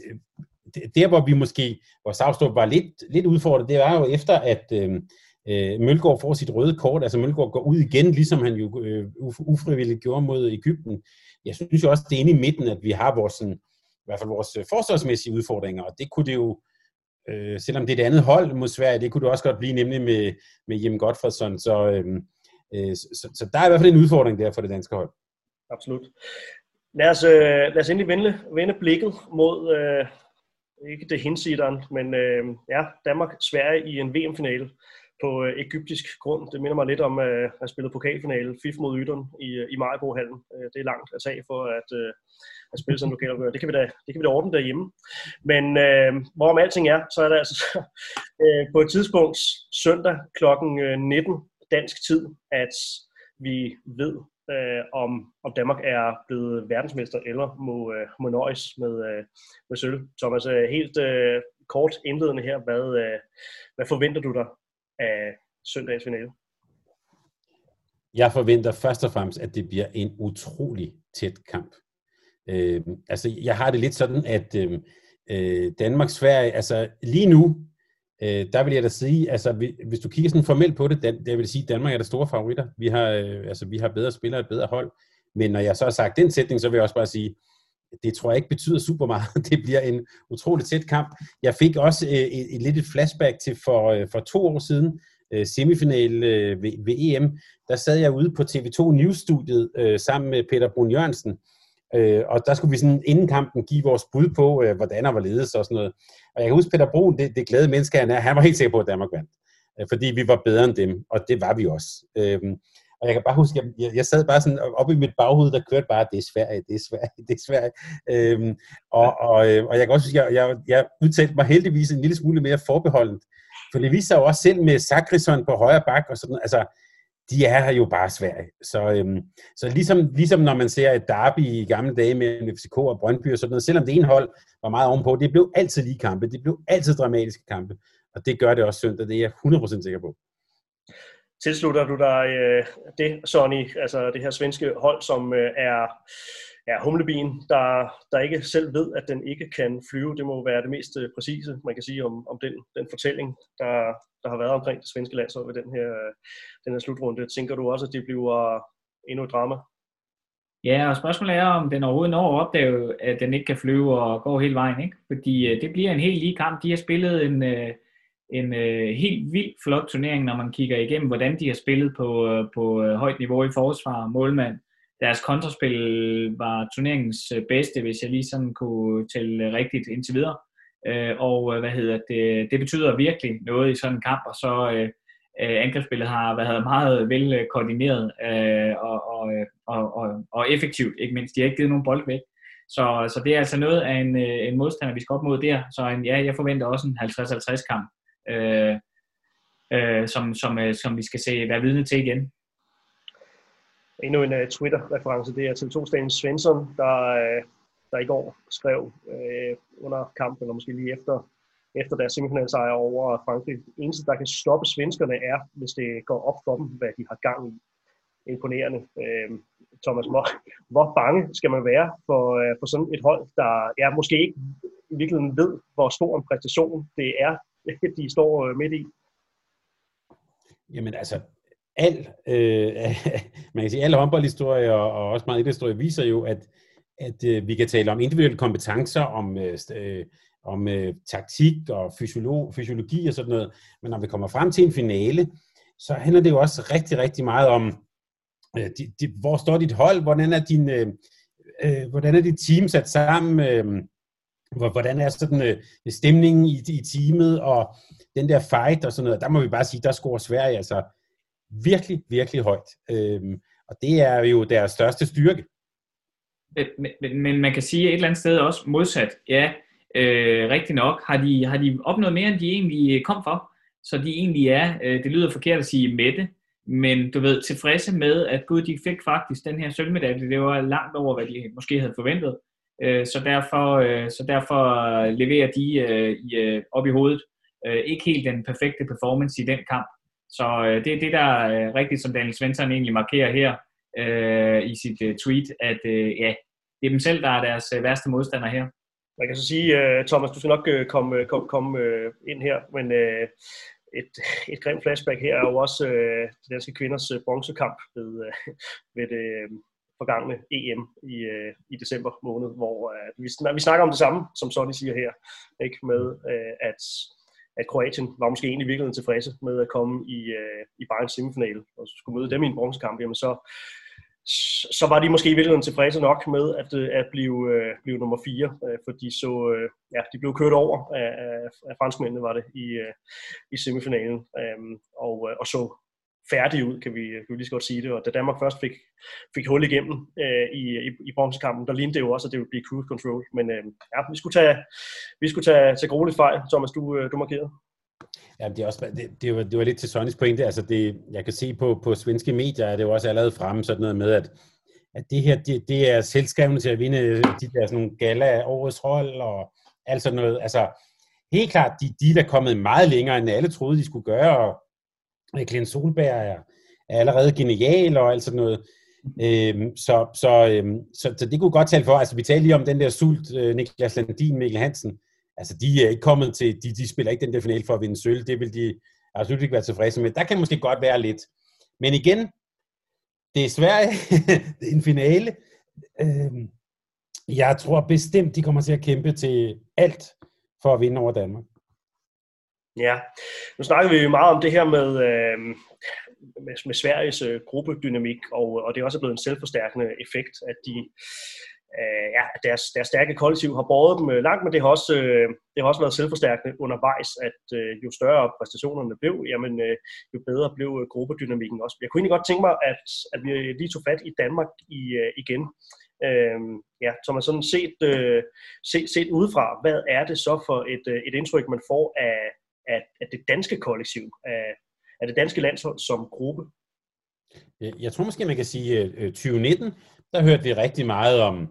der hvor vi måske, hvor Savstrup var lidt, lidt udfordret, det var jo efter, at øh, øh Mølgaard får sit røde kort, altså Mølgaard går ud igen, ligesom han jo øh, ufrivilligt gjorde mod Ægypten. Jeg synes jo også, det er inde i midten, at vi har vores, sådan, i hvert fald vores øh, forsvarsmæssige udfordringer, og det kunne det jo, øh, selvom det er et andet hold mod Sverige, det kunne det også godt blive nemlig med, med Jem Godfredsson, så, øh, øh, så, så der er i hvert fald en udfordring der for det danske hold absolut. Lad os, øh, lad os endelig vende, vende blikket mod, øh, ikke det hinsideren, men øh, ja, Danmark-Sverige i en VM-finale på øh, egyptisk grund. Det minder mig lidt om øh, at spille pokalfinale FIF mod Ytteren i, øh, i Majbo-hallen. Øh, det er langt at tage for at, øh, at spille sådan lokalt. Det kan vi da, det kan vi da ordne derhjemme. Men øh, hvorom alting er, så er det altså [LAUGHS] øh, på et tidspunkt søndag kl. 19 øh, dansk tid, at vi ved, øh, om, om Danmark er blevet verdensmester eller må, øh, må nøjes med, øh, med sølv. Thomas, øh, helt øh, kort indledende her, hvad, øh, hvad forventer du dig af søndagens finale? Jeg forventer først og fremmest, at det bliver en utrolig tæt kamp. Øh, altså, jeg har det lidt sådan, at øh, øh Danmark-Sverige, altså lige nu, øh, der vil jeg da sige, altså hvis du kigger sådan formelt på det, det vil sige, at Danmark er der store favoritter. Vi har, øh, altså, vi har bedre spillere et bedre hold. Men når jeg så har sagt den sætning, så vil jeg også bare sige, det tror jeg ikke betyder super meget. [LAUGHS] Det bliver en utrolig tæt kamp. Jeg fik også øh, et, et lidt et flashback til for, øh, for to år siden, øh, semifinal øh, ved, ved EM. Der sad jeg ude på TV2 News-studiet øh, sammen med Peter Brun Jørgensen, Øh, og der skulle vi sådan inden kampen give vores bud på, øh, hvordan og hvorledes og sådan noget. Og jeg kan huske, Peter Brun, det, det glade menneske han er, han var helt sikker på, at Danmark vandt. Øh, fordi vi var bedre end dem, og det var vi også. Øh, og jeg kan bare huske, jeg, jeg sad bare sådan oppe i mit baghoved, der kørte bare, det er Sverige, det er Sverige, [LAUGHS] det er Sverige. Øhm, og, og, øh, og jeg kan også huske, jeg, jeg, jeg udtalte mig heldigvis en lille smule mere forbeholdent. For det viser sig jo også selv med Sakrisson på højre bak og sådan Altså, de er her jo bare Sverige. Så, øhm, så ligesom, ligesom når man ser et derby i gamle dage med FCK og Brøndby og sådan noget, selvom det ene hold var meget ovenpå, det blev altid lige kampe, det blev altid dramatiske kampe, og det gør det også søndag, det er jeg 100% sikker på. Tilslutter du dig øh, det, Sonny, altså det her svenske hold, som øh, er ja, humlebien, der, der ikke selv ved, at den ikke kan flyve. Det må være det mest øh, præcise, man kan sige om, om den, den fortælling, der, der har været omkring det svenske landshold ved den her, øh, den her slutrunde. Tænker du også, at det bliver endnu et drama? Ja, og spørgsmålet er, om den overhovedet når at opdage, at den ikke kan flyve og gå hele vejen. Ikke? Fordi øh, det bliver en helt lige kamp. De har spillet en, en helt vild flot turnering, når man kigger igennem, hvordan de har spillet på, på højt niveau i forsvar, målmand, deres kontraspil var turneringens øh, bedste, hvis jeg lige sådan kunne tælle øh, rigtigt indtil videre. Øh, og øh, hvad hedder det, det betyder virkelig noget i sådan en kamp, og så øh, angrebsspillet har været meget vel koordineret øh, og, og, og, og, og effektivt, ikke mindst. De har ikke givet nogen bold væk. Så, så det er altså noget af en, en modstander, vi skal op mod der. Så en, ja, jeg forventer også en 50-50 kamp, øh, øh, som, som, som vi skal se være vidne til igen endnu en uh, Twitter-reference, det er til to Sten Svensson, der, uh, der i går skrev uh, under kampen, eller måske lige efter, efter deres semifinalsejr over Frankrig. Det eneste, der kan stoppe svenskerne, er, hvis det går op for dem, hvad de har gang i. Imponerende. Uh, Thomas, hvor, hvor bange skal man være for, uh, for sådan et hold, der ja, måske ikke i virkeligheden ved, hvor stor en præstation det er, [LAUGHS] de står midt i? Jamen altså, al, øh, [LAUGHS] man kan sige, al håndboldhistorie og også meget idrætshistorie viser jo, at, at øh, vi kan tale om individuelle kompetencer, om, øh, øh om øh, taktik og fysiolog, fysiologi og sådan noget. Men når vi kommer frem til en finale, så handler det jo også rigtig, rigtig meget om, øh, de, de, hvor står dit hold, hvordan er din, øh, øh, hvordan er dit team sat sammen, øh, hvordan er sådan øh, stemningen i, i teamet, og den der fight og sådan noget, der må vi bare sige, der scorer Sverige altså virkelig, virkelig højt. Øhm, og det er jo deres største styrke. Øh, men, men, men man kan sige et eller andet sted også modsat. Ja, øh, rigtig nok. Har de, har de opnået mere, end de egentlig øh, kom for? Så de egentlig er, øh, det lyder forkert at sige mætte, men du ved, tilfredse med, at gud, de fik faktisk den her sølvmedalje. Det var langt over, hvad de måske havde forventet. Øh, så, derfor, øh, så derfor leverer de øh, i, øh, op i hovedet øh, ikke helt den perfekte performance i den kamp. Så øh, det er det, der er rigtigt, som Daniel Svensson egentlig markerer her øh, i sit øh, tweet, at øh, ja, det er dem selv, der er deres øh, værste modstander her. Man kan så sige, øh, Thomas, du skal nok øh, komme, øh, komme, komme øh, ind her, men øh, et, et grimt flashback her er jo også øh, de danske kvinders øh, bronzekamp ved, øh, ved det øh, forgangne EM i, øh, i december måned, hvor øh, vi, vi snakker om det samme, som Sonny siger her, ikke med øh, at at Kroatien var måske egentlig virkelig tilfredse med at komme i, øh, i Bayerns semifinale, og skulle møde dem i en bronzekamp, jamen så, så var de måske i virkeligheden tilfredse nok med at, øh, at blive, øh, blive nummer 4, øh, fordi så, øh, ja, de blev kørt over af, af, af franskmændene, var det, i, øh, i semifinalen, øh, og, øh, og så færdig ud, kan vi, kan vi lige så godt sige det. Og da Danmark først fik, fik hul igennem øh, i, i, i bronzekampen, der lignede det jo også, at det ville blive cruise control. Men øh, ja, vi skulle tage, vi skulle tage, tage grueligt fejl, Thomas, du, øh, du markerede. Ja, det, er også, det, det, var, det var lidt til Sonnys pointe. Altså det, jeg kan se på, på svenske medier, at det jo også allerede fremme sådan noget med, at, at det her, det, det er selskabene til at vinde øh, de der sådan nogle gala årets hold og alt sådan noget. Altså, helt klart, de, de er kommet meget længere, end alle troede, de skulle gøre, og Øh, Glenn Solberg er, er allerede genial og alt sådan noget. Øhm, så, så, øhm, så, så det kunne godt tale for, altså vi talte lige om den der sult, øh, Niklas Landin, Mikkel Hansen, altså de er ikke kommet til, de, de spiller ikke den der finale for at vinde sølv, det vil de absolut ikke være tilfredse med. Der kan måske godt være lidt. Men igen, det er Sverige, [LAUGHS] det er en finale. Øhm, jeg tror bestemt, de kommer til at kæmpe til alt for at vinde over Danmark. Ja, nu snakker vi jo meget om det her med, øh, med, med Sveriges øh, gruppedynamik, og, og det er også blevet en selvforstærkende effekt, at de øh, ja, deres, deres stærke kollektiv har båret dem øh, langt, men det har også, øh, det har også været selvforstærkende undervejs, at øh, jo større præstationerne blev, jamen, øh, jo bedre blev øh, gruppedynamikken også. Jeg kunne egentlig godt tænke mig, at, at vi lige tog fat i Danmark i, øh, igen. Øh, ja, som man sådan set, øh, set, set udefra, hvad er det så for et, øh, et indtryk, man får af, af, af det danske kollektiv, af, af det danske landshold som gruppe? Jeg tror måske, man kan sige, øh, øh, at 2019, der hørte vi rigtig meget om,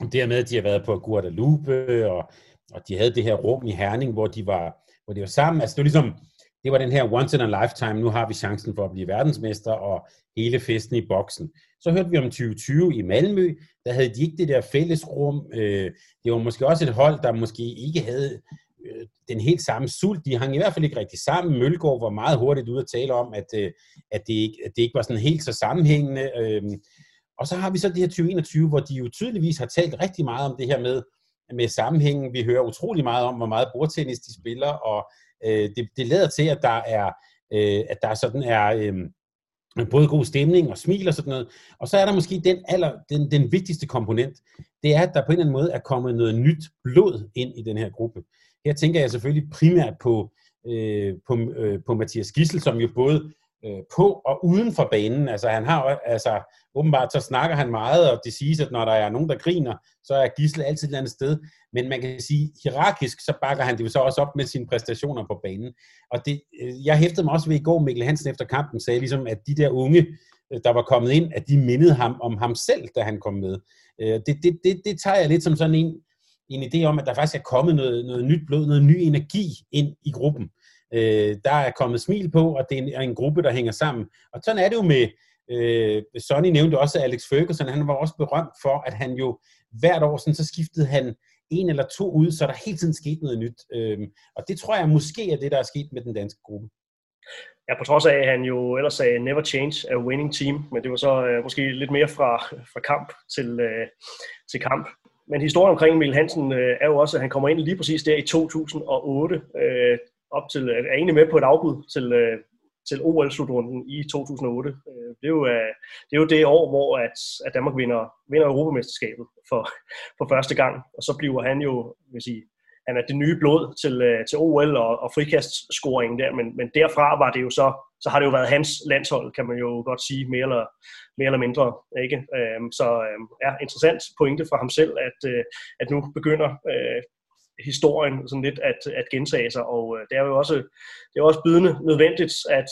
om det her med, at de har været på Guadalupe, og, og de havde det her rum i Herning, hvor de var, hvor de var sammen. Altså det var ligesom, det var den her once in a lifetime, nu har vi chancen for at blive verdensmester, og hele festen i boksen. Så hørte vi om 2020 i Malmø, der havde de ikke det der fællesrum. Øh, det var måske også et hold, der måske ikke havde Øh, den helt samme sult. De hang i hvert fald ikke rigtig sammen. Mølgaard var meget hurtigt ude at tale om, at, øh, at, det, ikke, at det ikke var sådan helt så sammenhængende. Øhm, og så har vi så det her 2021, hvor de jo tydeligvis har talt rigtig meget om det her med, med sammenhængen. Vi hører utrolig meget om, hvor meget bordtennis de spiller, og øh, det, det lader til, at der er, øh, at der sådan er øh, både god stemning og smil og sådan noget. Og så er der måske den, aller, den, den vigtigste komponent, det er, at der på en eller anden måde er kommet noget nyt blod ind i den her gruppe. Her tænker jeg selvfølgelig primært på, øh, på, øh, på Mathias Gissel, som jo både øh, på og uden for banen. Altså han har altså åbenbart så snakker han meget, og det siges, at når der er nogen, der griner, så er Gissel altid et eller andet sted. Men man kan sige, hierarkisk, så bakker han det jo så også op med sine præstationer på banen. Og det, øh, jeg hæftede mig også ved i går, Mikkel Hansen efter kampen sagde ligesom, at de der unge, øh, der var kommet ind, at de mindede ham om ham selv, da han kom med. Øh, det, det, det, det tager jeg lidt som sådan en, en idé om, at der faktisk er kommet noget, noget nyt blod, noget ny energi ind i gruppen. Øh, der er kommet smil på, og det er en, en gruppe, der hænger sammen. Og sådan er det jo med, øh, Sonny nævnte også Alex Ferguson, han var også berømt for, at han jo hvert år, sådan, så skiftede han en eller to ud, så der hele tiden skete noget nyt. Øh, og det tror jeg måske er det, der er sket med den danske gruppe. Ja, på trods af, at han jo ellers sagde never change a winning team, men det var så øh, måske lidt mere fra, fra kamp til, øh, til kamp. Men historien omkring Emil Hansen øh, er jo også, at han kommer ind lige præcis der i 2008. Øh, op til, øh, er egentlig med på et afbud til, øh, til OL-slutrunden i 2008. Øh, det er jo, øh, det, er jo det år, hvor at, at Danmark vinder, vinder Europamesterskabet for, for første gang, og så bliver han jo, vil sige, han er det nye blod til, øh, til OL og, og frikastscoringen der, men, men derfra var det jo så, så har det jo været hans landshold, kan man jo godt sige, mere eller, mere eller mindre. Ikke? Øhm, så øhm, ja, interessant pointe fra ham selv, at, øh, at nu begynder øh, historien sådan lidt at, at gentage sig, og øh, det er jo også, det er også bydende nødvendigt, at,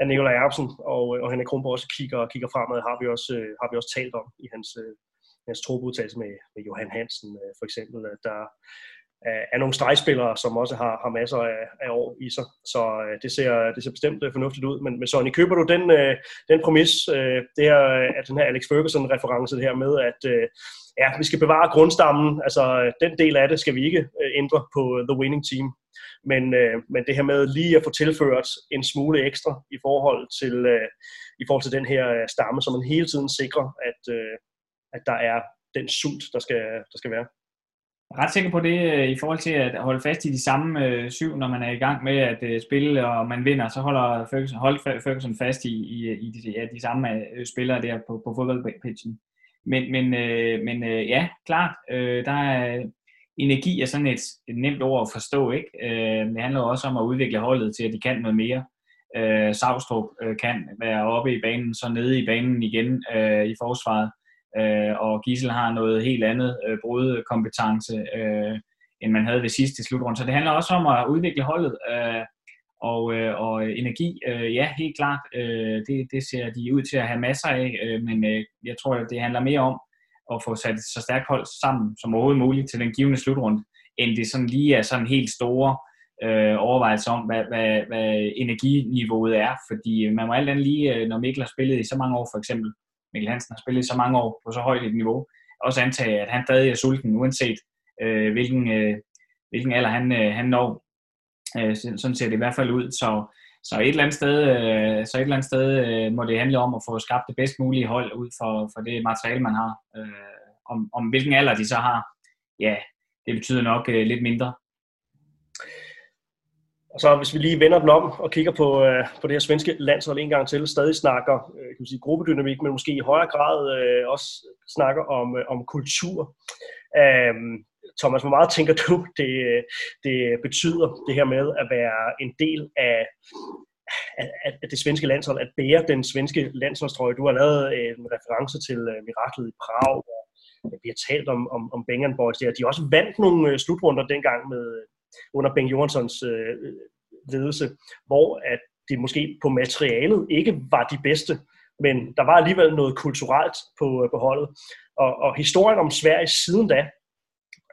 at Nikolaj Erbsen og, og Henrik Kronborg også kigger, kigger fremad, har vi også, øh, har vi også talt om i hans, øh, hans trobudtagelse med, med Johan Hansen for eksempel, at der er nogle stregspillere, som også har, har masser af, af år i sig. Så øh, det, ser, det ser bestemt øh, fornuftigt ud. Men, men Sonny, køber du den, øh, den præmis, det her, at den her Alex Ferguson-reference, det her med, at ja, vi skal bevare grundstammen, altså den del af det skal vi ikke øh, ændre på The Winning Team. Men, øh, men det her med lige at få tilført en smule ekstra i forhold til, øh, i forhold til den her stamme, så man hele tiden sikrer, at, øh, at der er den sult, der skal, der skal være. Jeg er ret sikker på det øh, i forhold til at holde fast i de samme øh, syv, når man er i gang med at øh, spille, og man vinder, så holder Ferguson, hold Ferguson fast i, i, i de, ja, de samme øh, spillere der på, på fodboldpitchen. Men, men, øh, men øh, ja, klart, øh, der er energi er sådan et, et nemt ord at forstå, ikke? Øh, det handler også om at udvikle holdet til, at de kan noget mere. Øh, Savstrup øh, kan være oppe i banen, så nede i banen igen øh, i forsvaret, øh, og Gisel har noget helt andet øh, brudkompetence, øh, end man havde ved sidste slutrunde. Så det handler også om at udvikle holdet. Øh, og, øh, og energi, øh, ja, helt klart, øh, det, det ser de ud til at have masser af, øh, men øh, jeg tror, det handler mere om at få sat så stærkt hold sammen som overhovedet muligt til den givende slutrunde, end det sådan lige er sådan helt store øh, overvejelser om, hvad, hvad, hvad energiniveauet er, fordi man må alt andet lige, øh, når Mikkel har spillet i så mange år for eksempel, Mikkel Hansen har spillet så mange år på så højt et niveau, også antage, at han stadig er sulten, uanset øh, hvilken, øh, hvilken alder han, øh, han når. Øh, sådan ser det i hvert fald ud. Så, så et eller andet sted, øh, så et eller andet sted øh, må det handle om at få skabt det bedst mulige hold ud for, for det materiale, man har. Øh, om, om hvilken alder de så har, ja, det betyder nok øh, lidt mindre. Og så hvis vi lige vender den om og kigger på, øh, på det her svenske landshold en gang til, stadig snakker øh, kan man sige, gruppedynamik, men måske i højere grad øh, også snakker om, øh, om kultur. Øh, Thomas, hvor meget tænker du, [LAUGHS] det, det betyder, det her med at være en del af, af, af det svenske landshold, at bære den svenske landsholdstrøje? Du har lavet en reference til uh, miraklet i Prag, og vi har talt om, om, om Bengen Boys. Der. De har også vandt nogle øh, slutrunder dengang med, under Beng Johanssons øh, ledelse, hvor at det måske på materialet ikke var de bedste, men der var alligevel noget kulturelt på, øh, på holdet. Og, og historien om Sverige siden da,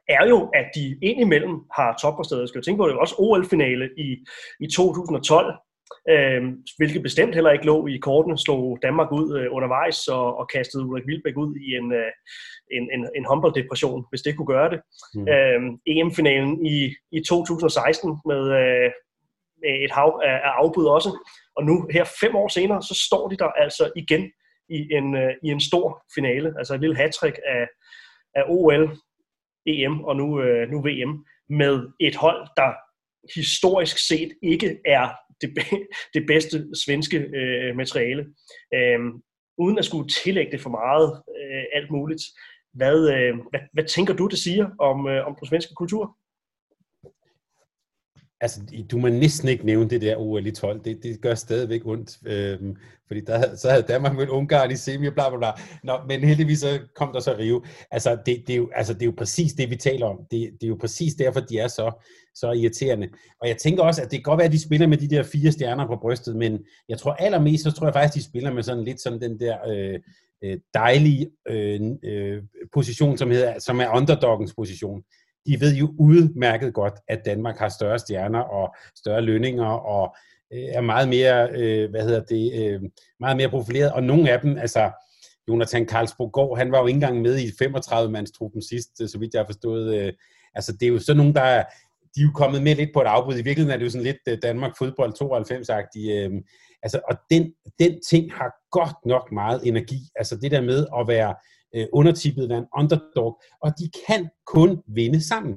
er jo, at de indimellem har toppræsteret. Jeg skal jo tænke på, det også OL-finale i, i 2012, øh, hvilket bestemt heller ikke lå i kortene, slog Danmark ud øh, undervejs og, og kastede Ulrik Vilbæk ud i en, øh, en, en, en håndbolddepression, hvis det kunne gøre det. Mm. Øh, EM-finalen i, i 2016 med, øh, med et hav af, af afbud også, og nu her fem år senere, så står de der altså igen i en, øh, i en stor finale, altså et lille hattrick af, af OL, EM og nu, øh, nu VM, med et hold, der historisk set ikke er det, det bedste svenske øh, materiale. Øh, uden at skulle tillægge det for meget øh, alt muligt. Hvad, øh, hvad, hvad tænker du, det siger om, øh, om den svenske kultur? Altså, du må næsten ikke nævne det der OL i 12. Det, det gør stadigvæk ondt. Øhm, fordi der, så havde Danmark mødt Ungarn i semi og bla bla bla. Nå, men heldigvis så kom der så Rio. Altså det, det, er jo, altså, det er jo præcis det, vi taler om. Det, det er jo præcis derfor, de er så, så irriterende. Og jeg tænker også, at det kan godt være, at de spiller med de der fire stjerner på brystet, men jeg tror allermest, så tror jeg faktisk, de spiller med sådan lidt sådan den der øh, øh dejlige øh, øh, position, som, hedder, som er underdoggens position de ved jo udmærket godt, at Danmark har større stjerner og større lønninger og øh, er meget mere, øh, hvad hedder det, øh, meget mere profileret. Og nogle af dem, altså Jonathan Karlsbro han var jo ikke engang med i 35-mandstruppen sidst, øh, så vidt jeg har forstået. Øh, altså det er jo sådan nogen, der er, de er jo kommet med lidt på et afbud. I virkeligheden er det jo sådan lidt øh, Danmark fodbold 92-agtigt. Øh, altså, og den, den ting har godt nok meget energi. Altså det der med at være øh, undertippet, være en underdog, og de kan kun vinde sammen.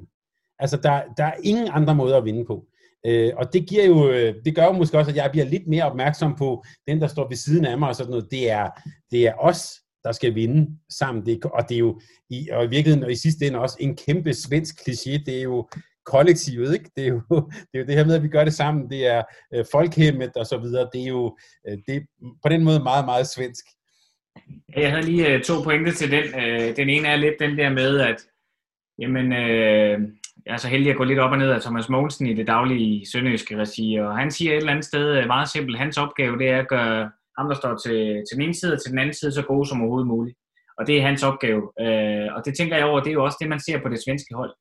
Altså, der, der er ingen andre måder at vinde på. Øh, og det giver jo, øh, det gør jo måske også, at jeg bliver lidt mere opmærksom på den, der står ved siden af mig og sådan noget. Det er, det er os, der skal vinde sammen. Det, og det er jo i, og i virkeligheden, og i sidste ende også en kæmpe svensk kliché, det er jo kollektivet, ikke? Det er jo [LAUGHS] det, er jo det her med, at vi gør det sammen. Det er øh, folkhemmet og så videre. Det er jo øh, det er på den måde meget, meget svensk. Jeg havde lige uh, to pointer til den. Uh, den ene er lidt den der med, at jamen, uh, jeg er så heldig at gå lidt op og ned af Thomas Mogensen i det daglige sønderjyske regi, og han siger et eller andet sted meget simpelt, hans opgave det er at gøre ham, der står til, til min side og til den anden side, så gode som overhovedet muligt. Og det er hans opgave. Uh, og det tænker jeg over, det er jo også det, man ser på det svenske hold.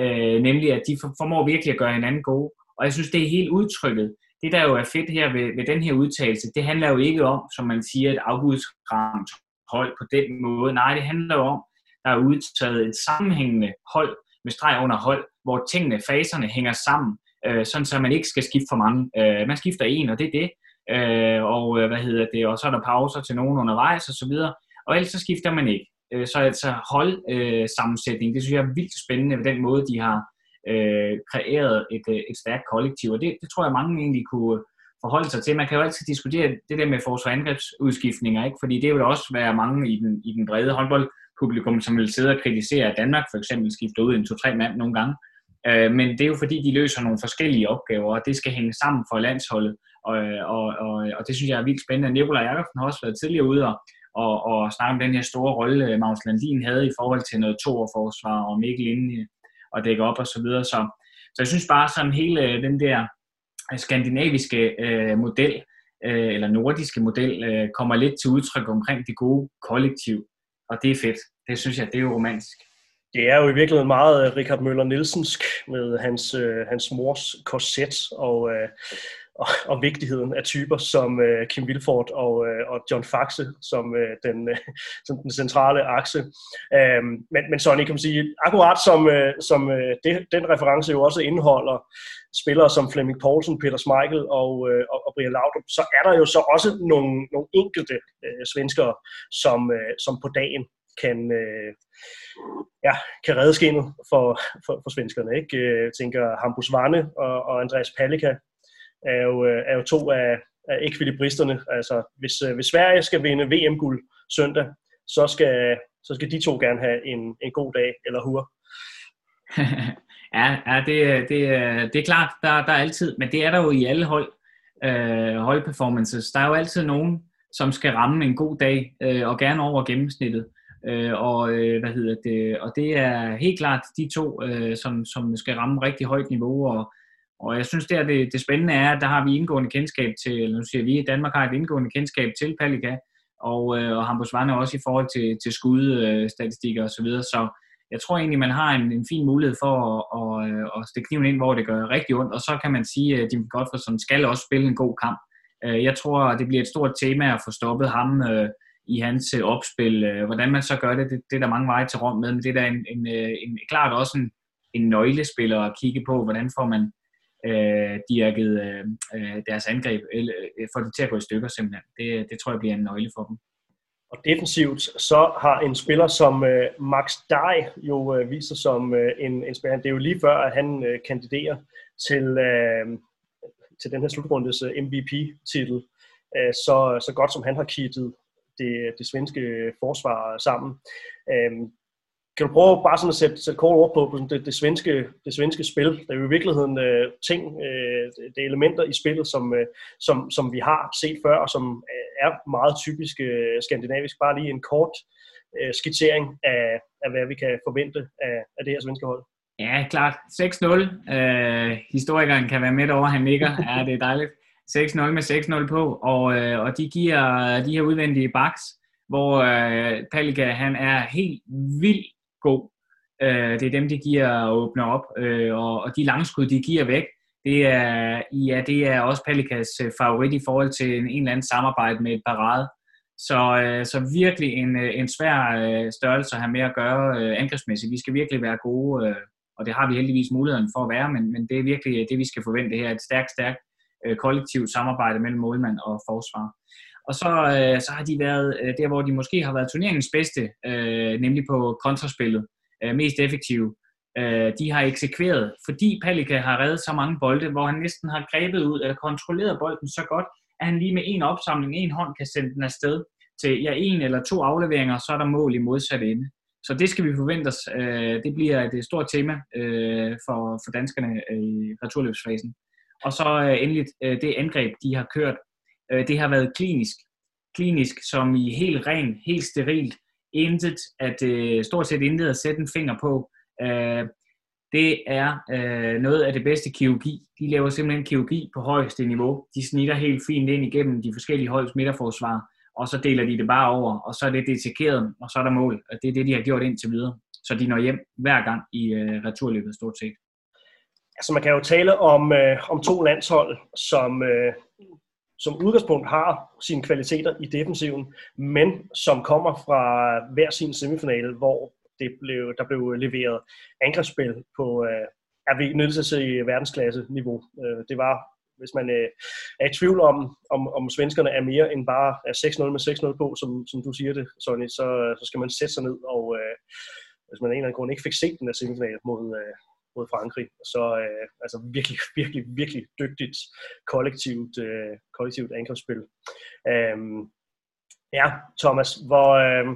Uh, nemlig, at de formår virkelig at gøre hinanden gode. Og jeg synes, det er helt udtrykket det der jo er fedt her ved, ved den her udtalelse, det handler jo ikke om, som man siger, et afbudsramt hold på den måde. Nej, det handler jo om, der er udtaget et sammenhængende hold med streg under hold, hvor tingene, faserne hænger sammen, øh, sådan så man ikke skal skifte for mange. Øh, man skifter en, og det er det. Øh, og øh, hvad hedder det, og så er der pauser til nogen undervejs og så videre. Og ellers så skifter man ikke. Øh, så altså hold øh, sammensætning, det synes jeg er vildt spændende ved den måde, de har øh, kreeret et, øh, et stærkt kollektiv, og det, det tror jeg mange egentlig kunne forholde sig til. Man kan jo altid diskutere det der med forsvar angrebsudskiftninger, ikke? fordi det vil også være mange i den, i den brede håndboldpublikum, som vil sidde og kritisere, at Danmark for eksempel skifter ud en to-tre mand nogle gange. Øh, men det er jo fordi, de løser nogle forskellige opgaver, og det skal hænge sammen for landsholdet, og, og, og, og det synes jeg er vildt spændende. Nikolaj Jakobsen har også været tidligere ude og, og, og snakke om den her store rolle, øh, Magnus Landin havde i forhold til noget toerforsvar og Mikkel inde og dække op og så videre. Så, så jeg synes bare sådan hele øh, den der øh, skandinaviske øh, model, øh, eller nordiske model, øh, kommer lidt til udtryk omkring det gode kollektiv, og det er fedt. Det synes jeg, det er jo romantisk. Det er jo i virkeligheden meget øh, Richard Møller Nielsensk med hans, øh, hans mors korset og, øh, og, og vigtigheden af typer som øh, Kim Wilford og, øh, og John Faxe som, øh, den, øh, som den centrale akse. Øh, men, men Sonny, kan man sige, akkurat som, øh, som øh, det, den reference jo også indeholder spillere som Flemming Poulsen, Peter Schmeichel og, øh, og, og Brian Laudrup, så er der jo så også nogle, nogle enkelte øh, svenskere, som, øh, som på dagen kan, øh, ja, kan redde skinnet for, for, for svenskerne. Ikke? Jeg tænker Hampus Vanne og, og Andreas Palika er jo, øh, er jo to af, af ekvilibristerne. Altså, hvis, øh, hvis Sverige skal vinde VM-guld søndag, så skal, så skal de to gerne have en, en god dag, eller hur. [LAUGHS] ja, ja det, det, det er klart, der, der er altid, men det er der jo i alle hold, øh, holdperformances. Der er jo altid nogen, som skal ramme en god dag, øh, og gerne over gennemsnittet. Øh, og øh, hvad hedder det? Og det er helt klart de to, øh, som, som skal ramme rigtig højt niveau, og og jeg synes, der det, det spændende er, at der har vi indgående kendskab til, eller nu siger vi, at Danmark har et indgående kendskab til Palika, og, øh, og Hambosvane også i forhold til, til skudstatistikker øh, osv. Så, videre. så jeg tror egentlig, man har en, en fin mulighed for at, at, øh, at stikke kniven ind, hvor det gør rigtig ondt, og så kan man sige, at Jim Godfredson skal også spille en god kamp. Øh, jeg tror, det bliver et stort tema at få stoppet ham i hans opspil. Hvordan man så gør det, det, det er der mange veje til Rom med, men det er da en, en, en, klart også en, en nøglespiller at kigge på, hvordan får man øh, dirket øh, øh, deres angreb, eller øh, får det til at gå i stykker simpelthen. Det, det tror jeg bliver en nøgle for dem. Og defensivt, så har en spiller som øh, Max Dai jo øh, viser som øh, en, en spiller. Det er jo lige før, at han øh, kandiderer til, øh, til den her slutrundes øh, MVP-titel. Øh, så, så godt som han har kittet det, det svenske forsvar sammen. Øh, kan du prøve bare sådan at sætte, sætte kort ord på, på det, det, svenske, det svenske spil? Der er jo i virkeligheden øh, ting, øh, det er elementer i spillet, som, øh, som, som vi har set før, og som øh, er meget typisk øh, skandinavisk. Bare lige en kort øh, skitsering af, af, hvad vi kan forvente af, af det her svenske hold. Ja, klart. 6-0. Øh, historikeren kan være med over, han nikker. Ja, det er dejligt. 6-0 med 6-0 på, og, øh, og de giver de her udvendige baks, hvor øh, Palika han er helt vild god. Øh, det er dem, de giver og åbner op, øh, og, og de langskud, de giver væk, det er, ja, det er også Pelikas øh, favorit i forhold til en, en eller anden samarbejde med et parade. Så, øh, så virkelig en, øh, en svær øh, størrelse at have med at gøre øh, angrebsmæssigt. Vi skal virkelig være gode, øh, og det har vi heldigvis muligheden for at være, men, men det er virkelig øh, det, vi skal forvente her. Et stærkt, stærkt øh, kollektivt samarbejde mellem målmand og forsvar. Og så, øh, så har de været øh, der, hvor de måske har været turneringens bedste, øh, nemlig på kontraspillet, øh, mest effektive. Øh, de har eksekveret, fordi Palika har reddet så mange bolde, hvor han næsten har grebet ud eller kontrolleret bolden så godt, at han lige med en opsamling, en hånd kan sende den afsted til ja, en eller to afleveringer, så er der mål i modsat ende. Så det skal vi forvente os. Øh, det bliver et øh, stort tema øh, for, for danskerne øh, i returløbsfasen. Og så øh, endelig øh, det angreb, de har kørt Øh, det har været klinisk. Klinisk som i helt ren, helt sterilt. Intet, at øh, stort set intet at sætte en finger på. Øh, det er øh, noget af det bedste kirurgi. De laver simpelthen kirurgi på højeste niveau. De snitter helt fint ind igennem de forskellige holds midterforsvar, og så deler de det bare over, og så er det detekeret, og så er der mål. Og det er det, de har gjort indtil videre. Så de når hjem hver gang i øh, returløbet stort set. Altså man kan jo tale om, øh, om to landshold, som, øh, som udgangspunkt har sine kvaliteter i defensiven, men som kommer fra hver sin semifinale, hvor det blev, der blev leveret angrebsspil på, øh, er vi nødt til at se verdensklasse-niveau. Øh, det var, hvis man øh, er i tvivl om, om, om svenskerne er mere end bare 6-0 med 6-0 på, som, som du siger det, Sonny, så, så skal man sætte sig ned, og øh, hvis man af en eller anden grund ikke fik set den der semifinale mod, øh, mod Frankrig. Så øh, altså virkelig, [LAUGHS] virkelig, virkelig dygtigt kollektivt, øh, kollektivt angrebsspil. Øh, ja, Thomas, hvor, øh,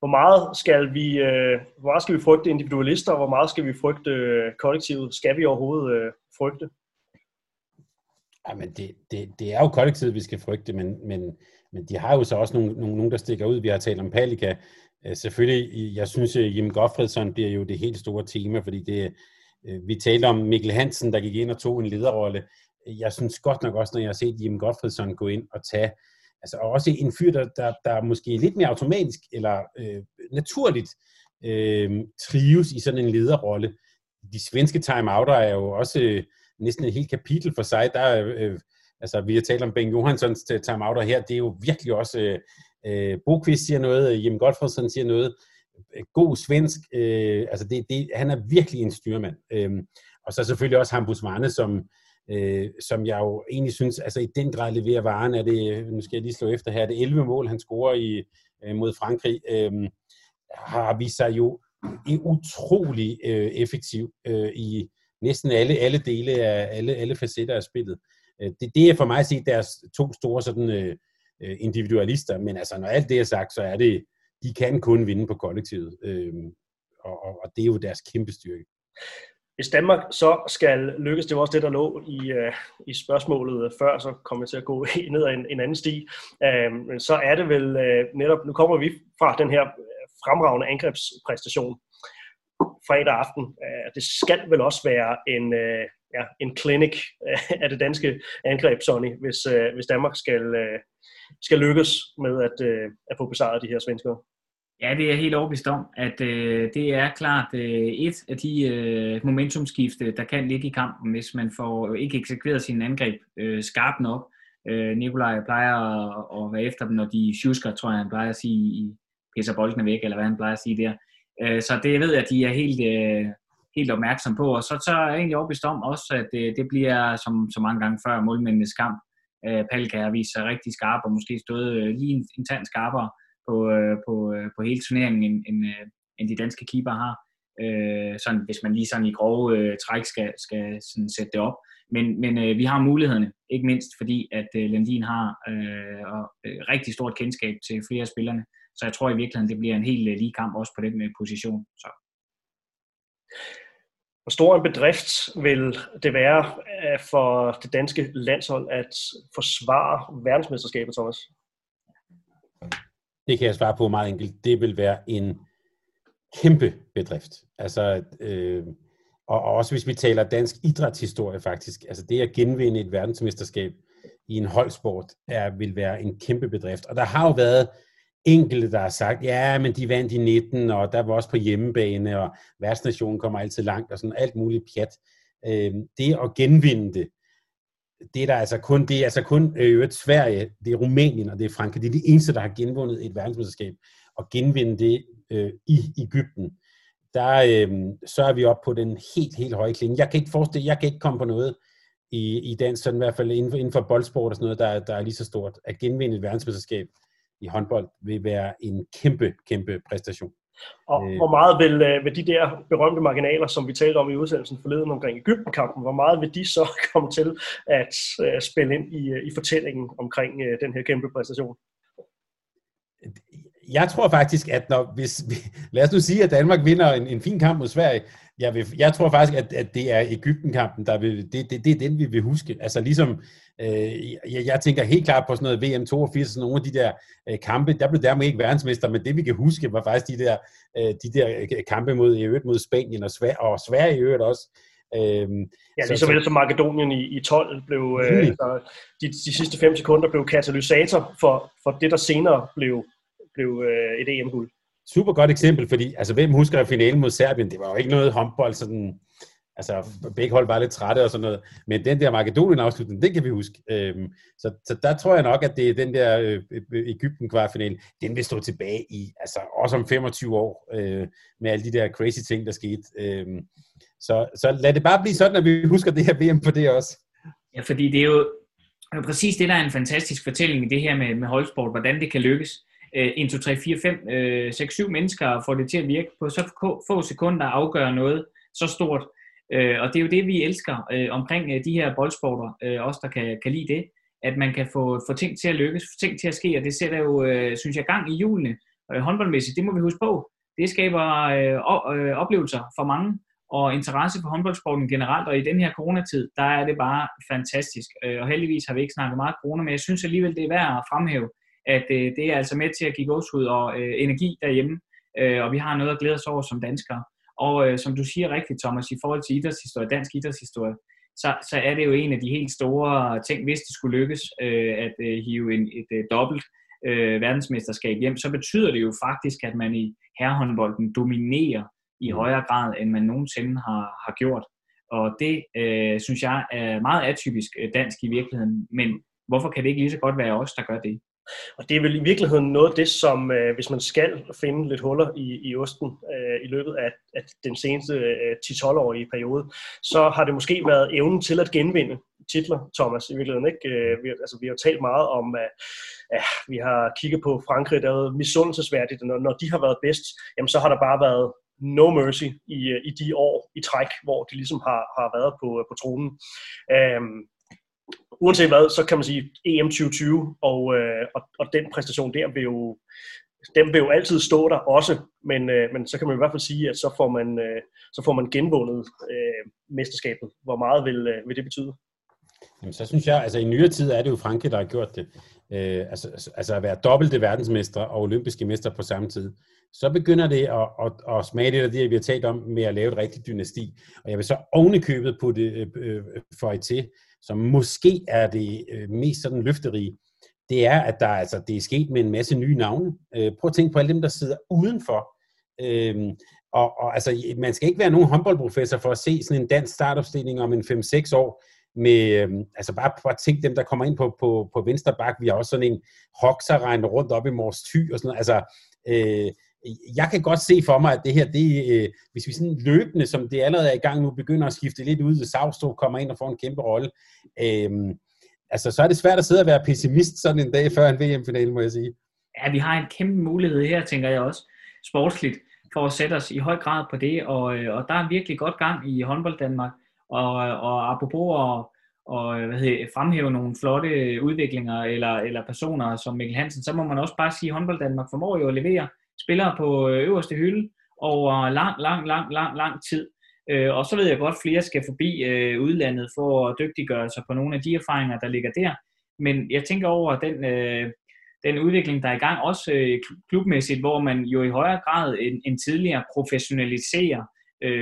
hvor meget skal vi øh, hvor meget skal vi frygte individualister, og hvor meget skal vi frygte øh, kollektivet? Skal vi overhovedet øh, frygte? Jamen, det, det, det er jo kollektivet, vi skal frygte, men, men, men de har jo så også nogle, nogle, nogle der stikker ud. Vi har talt om Palika, Øh, selvfølgelig, jeg synes, at Jim Gottfredsson bliver jo det helt store tema, fordi det, øh, vi talte om Mikkel Hansen, der gik ind og tog en lederrolle. Jeg synes godt nok også, når jeg har set Jim Gottfredsson gå ind og tage, altså også en fyr, der, der, der måske lidt mere automatisk eller øh, naturligt øh, trives i sådan en lederrolle. De svenske timeouter er jo også øh, næsten et helt kapitel for sig. Der, øh, altså, vi har talt om Ben Johanssons timeouter her, det er jo virkelig også øh, Øh, Bokvist siger noget, øh, Jim Godfredsen siger noget. Øh, god svensk. Øh, altså det, det, han er virkelig en styrmand. Øh, og så selvfølgelig også Hampus Varne, som, øh, som jeg jo egentlig synes, altså i den grad leverer varen. Er det, nu skal jeg lige slå efter her, det 11 mål, han scorer i, øh, mod Frankrig, øh, har vist sig jo utrolig øh, effektiv øh, i næsten alle, alle dele af alle, alle facetter af spillet. Øh, det, det er for mig at se deres to store sådan, øh, øh, individualister, men altså når alt det er sagt, så er det, de kan kun vinde på kollektivet, øh, og, og, og det er jo deres kæmpe styrke. Hvis Danmark så skal lykkes, det var også det, der lå i, uh, i spørgsmålet før, så kommer jeg til at gå [LAUGHS] ned ad en, en anden sti, uh, så er det vel uh, netop, nu kommer vi fra den her øh, fremragende angrebspræstation, fredag aften. Øh, det skal vel også være en, øh, ja, en clinic af det danske angreb, Sonny, hvis, øh, hvis Danmark skal, øh, skal lykkes med at, øh, at få besejret de her svenskere. Ja, det er helt overbevist om, at øh, det er klart øh, et af de øh, momentumskifte, der kan ligge i kampen, hvis man får ikke eksekveret sin angreb øh, skarpt nok. Øh, Nikolaj plejer at, at være efter dem, når de sjusker, tror jeg, han plejer at sige, i pisser bolden væk, eller hvad han plejer at sige der. Øh, så det jeg ved jeg, at de er helt, øh, helt opmærksom på. Og så, så er jeg egentlig overbevist om også, at det, det bliver, som så mange gange før, målmændenes kamp. Øh, Palka har vist sig rigtig skarp, og måske stået øh, lige en, en tand skarpere på, øh, på, øh, på hele turneringen, end, end, øh, end de danske keeper har. Øh, sådan, hvis man lige sådan i grove øh, træk skal, skal sådan sætte det op. Men, men øh, vi har mulighederne, ikke mindst fordi, at øh, Landin har øh, og, øh, rigtig stort kendskab til flere af spillerne. Så jeg tror i virkeligheden, det bliver en helt øh, lige kamp også på den øh, position. Så. Hvor stor en bedrift vil det være øh, for det danske landshold at forsvare verdensmesterskabet, Thomas? Det kan jeg svare på meget enkelt. Det vil være en kæmpe bedrift. Altså, øh, og, og også hvis vi taler dansk idrætshistorie faktisk, altså det at genvinde et verdensmesterskab i en holdsport er, vil være en kæmpe bedrift. Og der har jo været enkelte, der har sagt, ja, men de vandt i 19, og der var også på hjemmebane, og værtsnationen kommer altid langt, og sådan alt muligt pjat. Øh, det at genvinde det, det er der altså kun, det er altså kun øh, øvrigt Sverige, det er Rumænien og det er Frankrig. Det er de eneste, der har genvundet et verdensmesterskab. Og genvinde det øh, i Ægypten, der øh, så er vi op på den helt, helt høje klinge. Jeg kan ikke forestille, jeg kan ikke komme på noget i, i dansk, sådan i hvert fald inden for, inden for boldsport og sådan noget, der, der er lige så stort. At genvinde et verdensmesterskab i håndbold vil være en kæmpe, kæmpe præstation. Og øh, hvor meget vil, øh, vil de der berømte marginaler, som vi talte om i udsendelsen forleden omkring Ægypten-kampen, hvor meget vil de så [LAUGHS] komme til at uh, spille ind i, uh, i fortællingen omkring den her kæmpe præstation? Jeg tror faktisk, at når, hvis, [LAUGHS] lad os nu sige, at Danmark vinder en, en fin kamp mod Sverige, jeg, vil, jeg tror faktisk, at, at det er Ægypten-kampen, der vil, det, det, det er den, vi vil huske. Altså ligesom, øh, jeg, jeg tænker helt klart på sådan noget VM 82, sådan nogle af de der øh, kampe, der blev dermed ikke verdensmester, men det vi kan huske, var faktisk de der, øh, de der kampe mod, i øvrigt mod Spanien og, Sverige, og Sverige i øvrigt også. Øhm, ja, ligesom så, som Makedonien i, i 12 blev, øh, altså, de, de sidste fem sekunder blev katalysator for, for det, der senere blev, blev øh, et EM-guld super godt eksempel, fordi altså, hvem husker finalen mod Serbien? Det var jo ikke noget håndbold, sådan, altså begge hold var lidt trætte og sådan noget, men den der Makedonien afslutning, det kan vi huske. Øhm, så, så der tror jeg nok, at det er den der øh, øh Ægypten kvartfinal, den vil stå tilbage i, altså også om 25 år, øh, med alle de der crazy ting, der skete. Øhm, så, så lad det bare blive sådan, at vi husker det her VM på det også. Ja, fordi det er jo, det er præcis det, der er en fantastisk fortælling i det her med, med holdsport, hvordan det kan lykkes. 1, 2, 3, 4, 5, 6, 7 mennesker får det til at virke på så få sekunder at afgøre noget så stort. Øh, og det er jo det, vi elsker øh, omkring øh, de her boldsporter, øh, os der kan, kan lide det, at man kan få, få ting til at lykkes, få ting til at ske, og det sætter jo, øh, synes jeg, gang i julene. Øh, håndboldmæssigt, det må vi huske på. Det skaber oplevelser for mange, og interesse for håndboldsporten generelt, og i den her coronatid, der er det bare fantastisk. Og heldigvis har vi ikke snakket meget corona, men jeg synes alligevel, det er værd at fremhæve, at øh, det er altså med til at give gåshud og øh, energi derhjemme, øh, og vi har noget at glæde os over som danskere. Og øh, som du siger rigtigt, Thomas, i forhold til idrætshistorie, dansk idrætshistorie, så, så er det jo en af de helt store ting, hvis det skulle lykkes øh, at øh, hive en, et øh, dobbelt øh, verdensmesterskab hjem, så betyder det jo faktisk, at man i herrehåndbolden dominerer i mm. højere grad, end man nogensinde har, har gjort. Og det øh, synes jeg er meget atypisk øh, dansk i virkeligheden, men hvorfor kan det ikke lige så godt være os, der gør det? Og det er vel i virkeligheden noget af det, som øh, hvis man skal finde lidt huller i, i osten øh, i løbet af, af den seneste øh, 10-12-årige periode, så har det måske været evnen til at genvinde titler, Thomas, i virkeligheden. Ikke? Øh, vi, altså, vi har jo talt meget om, at ja, vi har kigget på Frankrig, der er misundelsesværdigt, når, når de har været bedst, jamen så har der bare været no mercy i, øh, i de år i træk, hvor de ligesom har, har været på, øh, på tronen. Øhm, uanset hvad, så kan man sige EM 2020, og, øh, og, og den præstation der vil jo, den vil jo altid stå der også, men, øh, men så kan man i hvert fald sige, at så får man, øh, så får man genvundet øh, mesterskabet. Hvor meget vil, øh, vil det betyde? Jamen, så synes jeg, altså i nyere tid er det jo Frankrig, der har gjort det. Øh, altså, altså, altså at være dobbelte verdensmester og olympiske mester på samme tid. så begynder det at, at, at smage det der det, vi har talt om med at lave et rigtigt dynasti. Og jeg vil så ovenikøbet på det øh, øh, for I til, som måske er det øh, mest sådan løfterige, det er, at der altså, det er sket med en masse nye navne. Øh, prøv at tænke på alle dem, der sidder udenfor. Øh, og, og altså, man skal ikke være nogen håndboldprofessor for at se sådan en dansk startopstilling om en 5-6 år, med, øh, altså bare, bare tænk dem, der kommer ind på, på, på venstre bak. Vi har også sådan en Hoxer rundt op i Mors Thy og sådan noget. Altså, øh, jeg kan godt se for mig, at det her, det, øh, hvis vi sådan løbende, som det allerede er i gang nu, begynder at skifte lidt ud, Savstrup kommer ind og får en kæmpe rolle, øh, altså så er det svært at sidde og være pessimist sådan en dag før en VM-finale, må jeg sige. Ja, vi har en kæmpe mulighed her, tænker jeg også, sportsligt, for at sætte os i høj grad på det, og, øh, og der er virkelig godt gang i håndbold Danmark, og, og apropos at og, hvad hedder, fremhæve nogle flotte udviklinger eller, eller personer som Mikkel Hansen, så må man også bare sige, at håndbold Danmark formår jo at levere spillere på øh, øverste hylde over lang, lang, lang, lang, lang tid. Øh, og så ved jeg godt, at flere skal forbi øh, udlandet for at dygtiggøre sig på nogle af de erfaringer, der ligger der. Men jeg tænker over den, øh, den udvikling, der er i gang, også øh, klubmæssigt, hvor man jo i højere grad end, end tidligere professionaliserer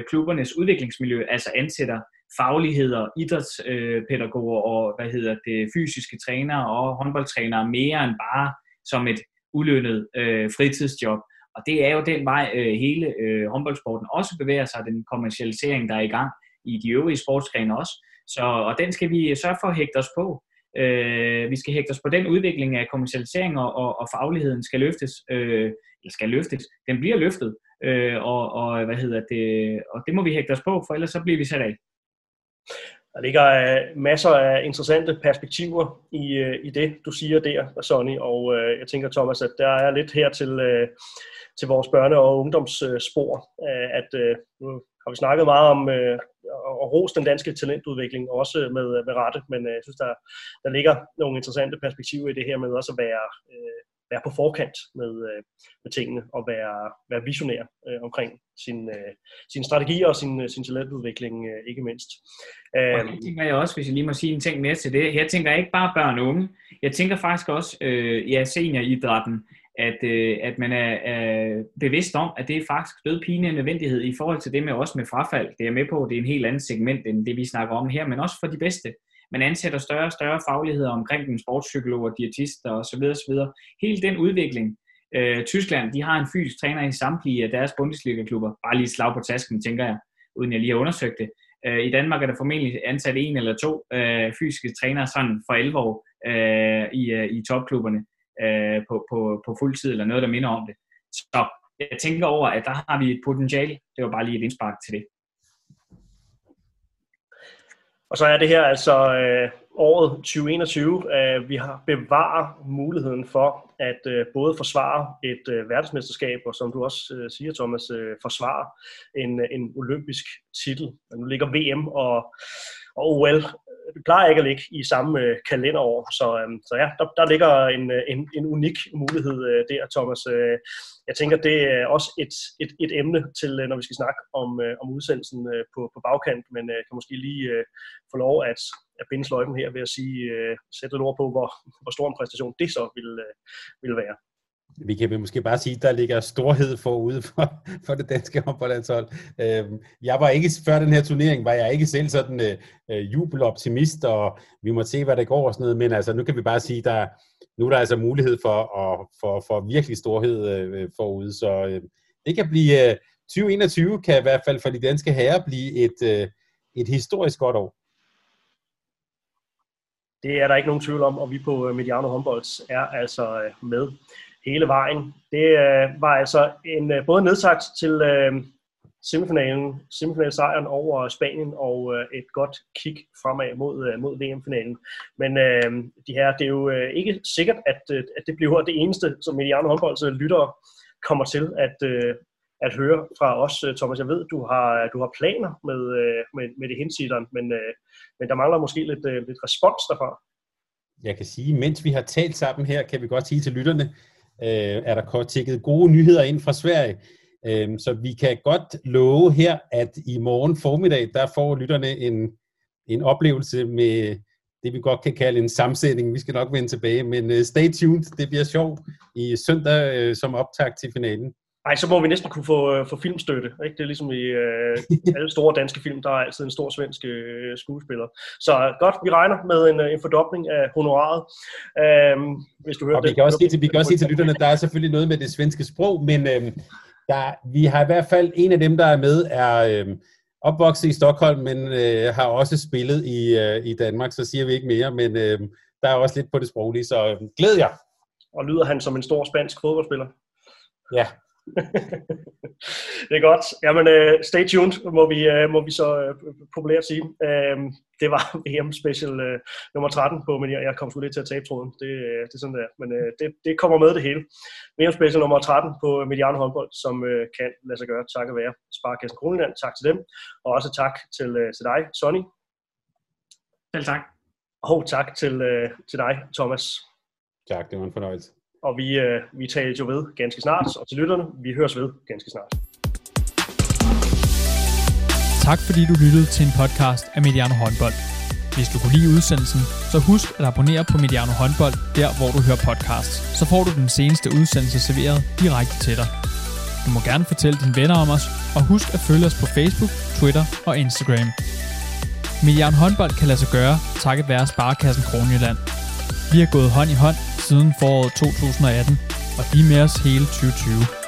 klubbernes udviklingsmiljø, altså ansætter fagligheder, idrætspædagoger og hvad hedder det, fysiske trænere og håndboldtrænere mere end bare som et ulønnet øh, fritidsjob. Og det er jo den vej, øh, hele øh, håndboldsporten også bevæger sig, den kommercialisering, der er i gang i de øvrige sportsgrene også. Så, og den skal vi sørge for at hægte os på. Øh, vi skal hægte os på den udvikling af kommercialisering, og, og, og fagligheden skal løftes, øh, eller skal løftes, den bliver løftet, øh, og, og, hvad hedder det, og det må vi hægte os på, for ellers så bliver vi sat af. Der ligger øh, masser af interessante perspektiver i, øh, i det, du siger der, Sonny, og øh, jeg tænker, Thomas, at der er lidt her til, øh, til vores børne- og ungdomsspor, at nu har vi snakket meget om at rose den danske talentudvikling, også med, med rette, men jeg synes, der, der ligger nogle interessante perspektiver i det her med også at være være på forkant med, øh, med tingene og være, være visionær øh, omkring sin, øh, sin strategi og sin, øh, sin talentudvikling, øh, ikke mindst. Og det tænker jeg også, hvis jeg lige må sige en ting mere til det. Her tænker jeg ikke bare børn og unge. Jeg tænker faktisk også, øh, ja, senioridrætten, at, øh, at man er, er bevidst om, at det er faktisk død pine nødvendighed i forhold til det med også med frafald. Det er med på, det er en helt anden segment end det, vi snakker om her, men også for de bedste man ansætter større og større fagligheder omkring den sportspsykologer, diætister osv. osv. Hele den udvikling, øh, Tyskland, de har en fysisk træner i samtlige af deres Bundesliga-klubber. Bare lige slag på tasken, tænker jeg, uden jeg lige har undersøgt det. Øh, I Danmark er der formentlig ansat en eller to øh, fysiske trænere sådan for alvor øh, i, øh, i topklubberne øh, på, på, på fuld tid, eller noget, der minder om det. Så jeg tænker over, at der har vi et potentiale. Det var bare lige et indspark til det. Og så er det her altså øh, året 2021. Øh, vi har bevaret muligheden for at øh, både forsvare et øh, verdensmesterskab, og som du også øh, siger, Thomas, øh, forsvare en, øh, en olympisk titel. Nu ligger VM og, og OL det plejer ikke at ligge i samme øh, kalenderår. Så, øh, så ja, der, der ligger en, øh, en, en unik mulighed øh, der, Thomas. Øh, jeg tænker, det er også et, et, et emne til, øh, når vi skal snakke om, øh, om udsendelsen øh, på, på bagkant, men øh, kan måske lige øh, få lov at, at binde sløjfen her ved at sige, øh, sætte et ord på, hvor, hvor stor en præstation det så vil, øh, vil være vi kan måske bare sige, at der ligger storhed forude for, for det danske håndboldlandshold. Øhm, jeg var ikke, før den her turnering, var jeg ikke selv sådan øh, øh jubeloptimist, og vi må se, hvad det går og sådan noget, men altså, nu kan vi bare sige, der nu er der altså mulighed for, at, for, for virkelig storhed øh, øh forude, så øh, det kan blive, øh, 2021 kan i hvert fald for de danske herrer blive et, øh, et historisk godt år. Det er der ikke nogen tvivl om, og vi på øh, Mediano Håndbolds er altså med hele vejen. Det øh, var altså en øh, både nedsagt til øh, semifinalen, semifinalsejren over Spanien og øh, et godt kick fremad mod, øh, mod VM-finalen. Men øh, de her, det er jo øh, ikke sikkert, at, øh, at det bliver det eneste, som Mediano håndbolds lyttere kommer til at, øh, at høre fra os. Thomas, jeg ved, du har, du har planer med, øh, med, med det hensideren, men, øh, men der mangler måske lidt, øh, lidt respons derfra. Jeg kan sige, mens vi har talt sammen her, kan vi godt sige til lytterne, øh, er der tækket gode nyheder ind fra Sverige. Øh, så vi kan godt love her, at i morgen formiddag, der får lytterne en, en oplevelse med det, vi godt kan kalde en sammensætning. Vi skal nok vende tilbage, men øh, stay tuned. Det bliver sjovt i søndag øh, som optag til finalen. Ej, så må vi næsten kunne få, øh, få filmstøtte. Ikke? Det er ligesom i øh, [LAUGHS] alle store danske film, der er altid en stor svensk øh, skuespiller. Så godt, vi regner med en, øh, en fordobling af honoraret. Øhm, hvis du hører og det, vi kan også sige til, vi kan også sige til lytterne, der er selvfølgelig noget med det svenske sprog, men øh, der, vi har i hvert fald en af dem, der er med, er øh, opvokset i Stockholm, men øh, har også spillet i, øh, i Danmark, så siger vi ikke mere, men øh, der er også lidt på det sproglige, så øh, glæd jer! Og lyder han som en stor spansk fodboldspiller? Ja, det er godt. Jamen, uh, stay tuned, må vi, uh, må vi så uh, populært sige. Uh, det var [LAUGHS] VM Special uh, nummer 13 på, men jeg, jeg kom sgu lidt til at tabe tråden. Det, uh, det er sådan der. Men uh, det, det kommer med det hele. VM Special nummer 13 på Mediano håndbold, som uh, kan lade sig gøre takket være Sparkassen Kroneland. Tak til dem. Og også tak til, uh, til dig, Sonny. Selv tak. Og tak til, uh, til dig, Thomas. Tak, det var en fornøjelse og vi, øh, vi taler jo ved ganske snart, og til lytterne, vi høres ved ganske snart. Tak fordi du lyttede til en podcast af Mediano Håndbold. Hvis du kunne lide udsendelsen, så husk at abonnere på Mediano Håndbold, der hvor du hører podcasts. Så får du den seneste udsendelse serveret direkte til dig. Du må gerne fortælle dine venner om os, og husk at følge os på Facebook, Twitter og Instagram. Mediano Håndbold kan lade sig gøre, takket være Sparkassen Kronjylland. Vi har gået hånd i hånd siden foråret 2018, og de er med os hele 2020.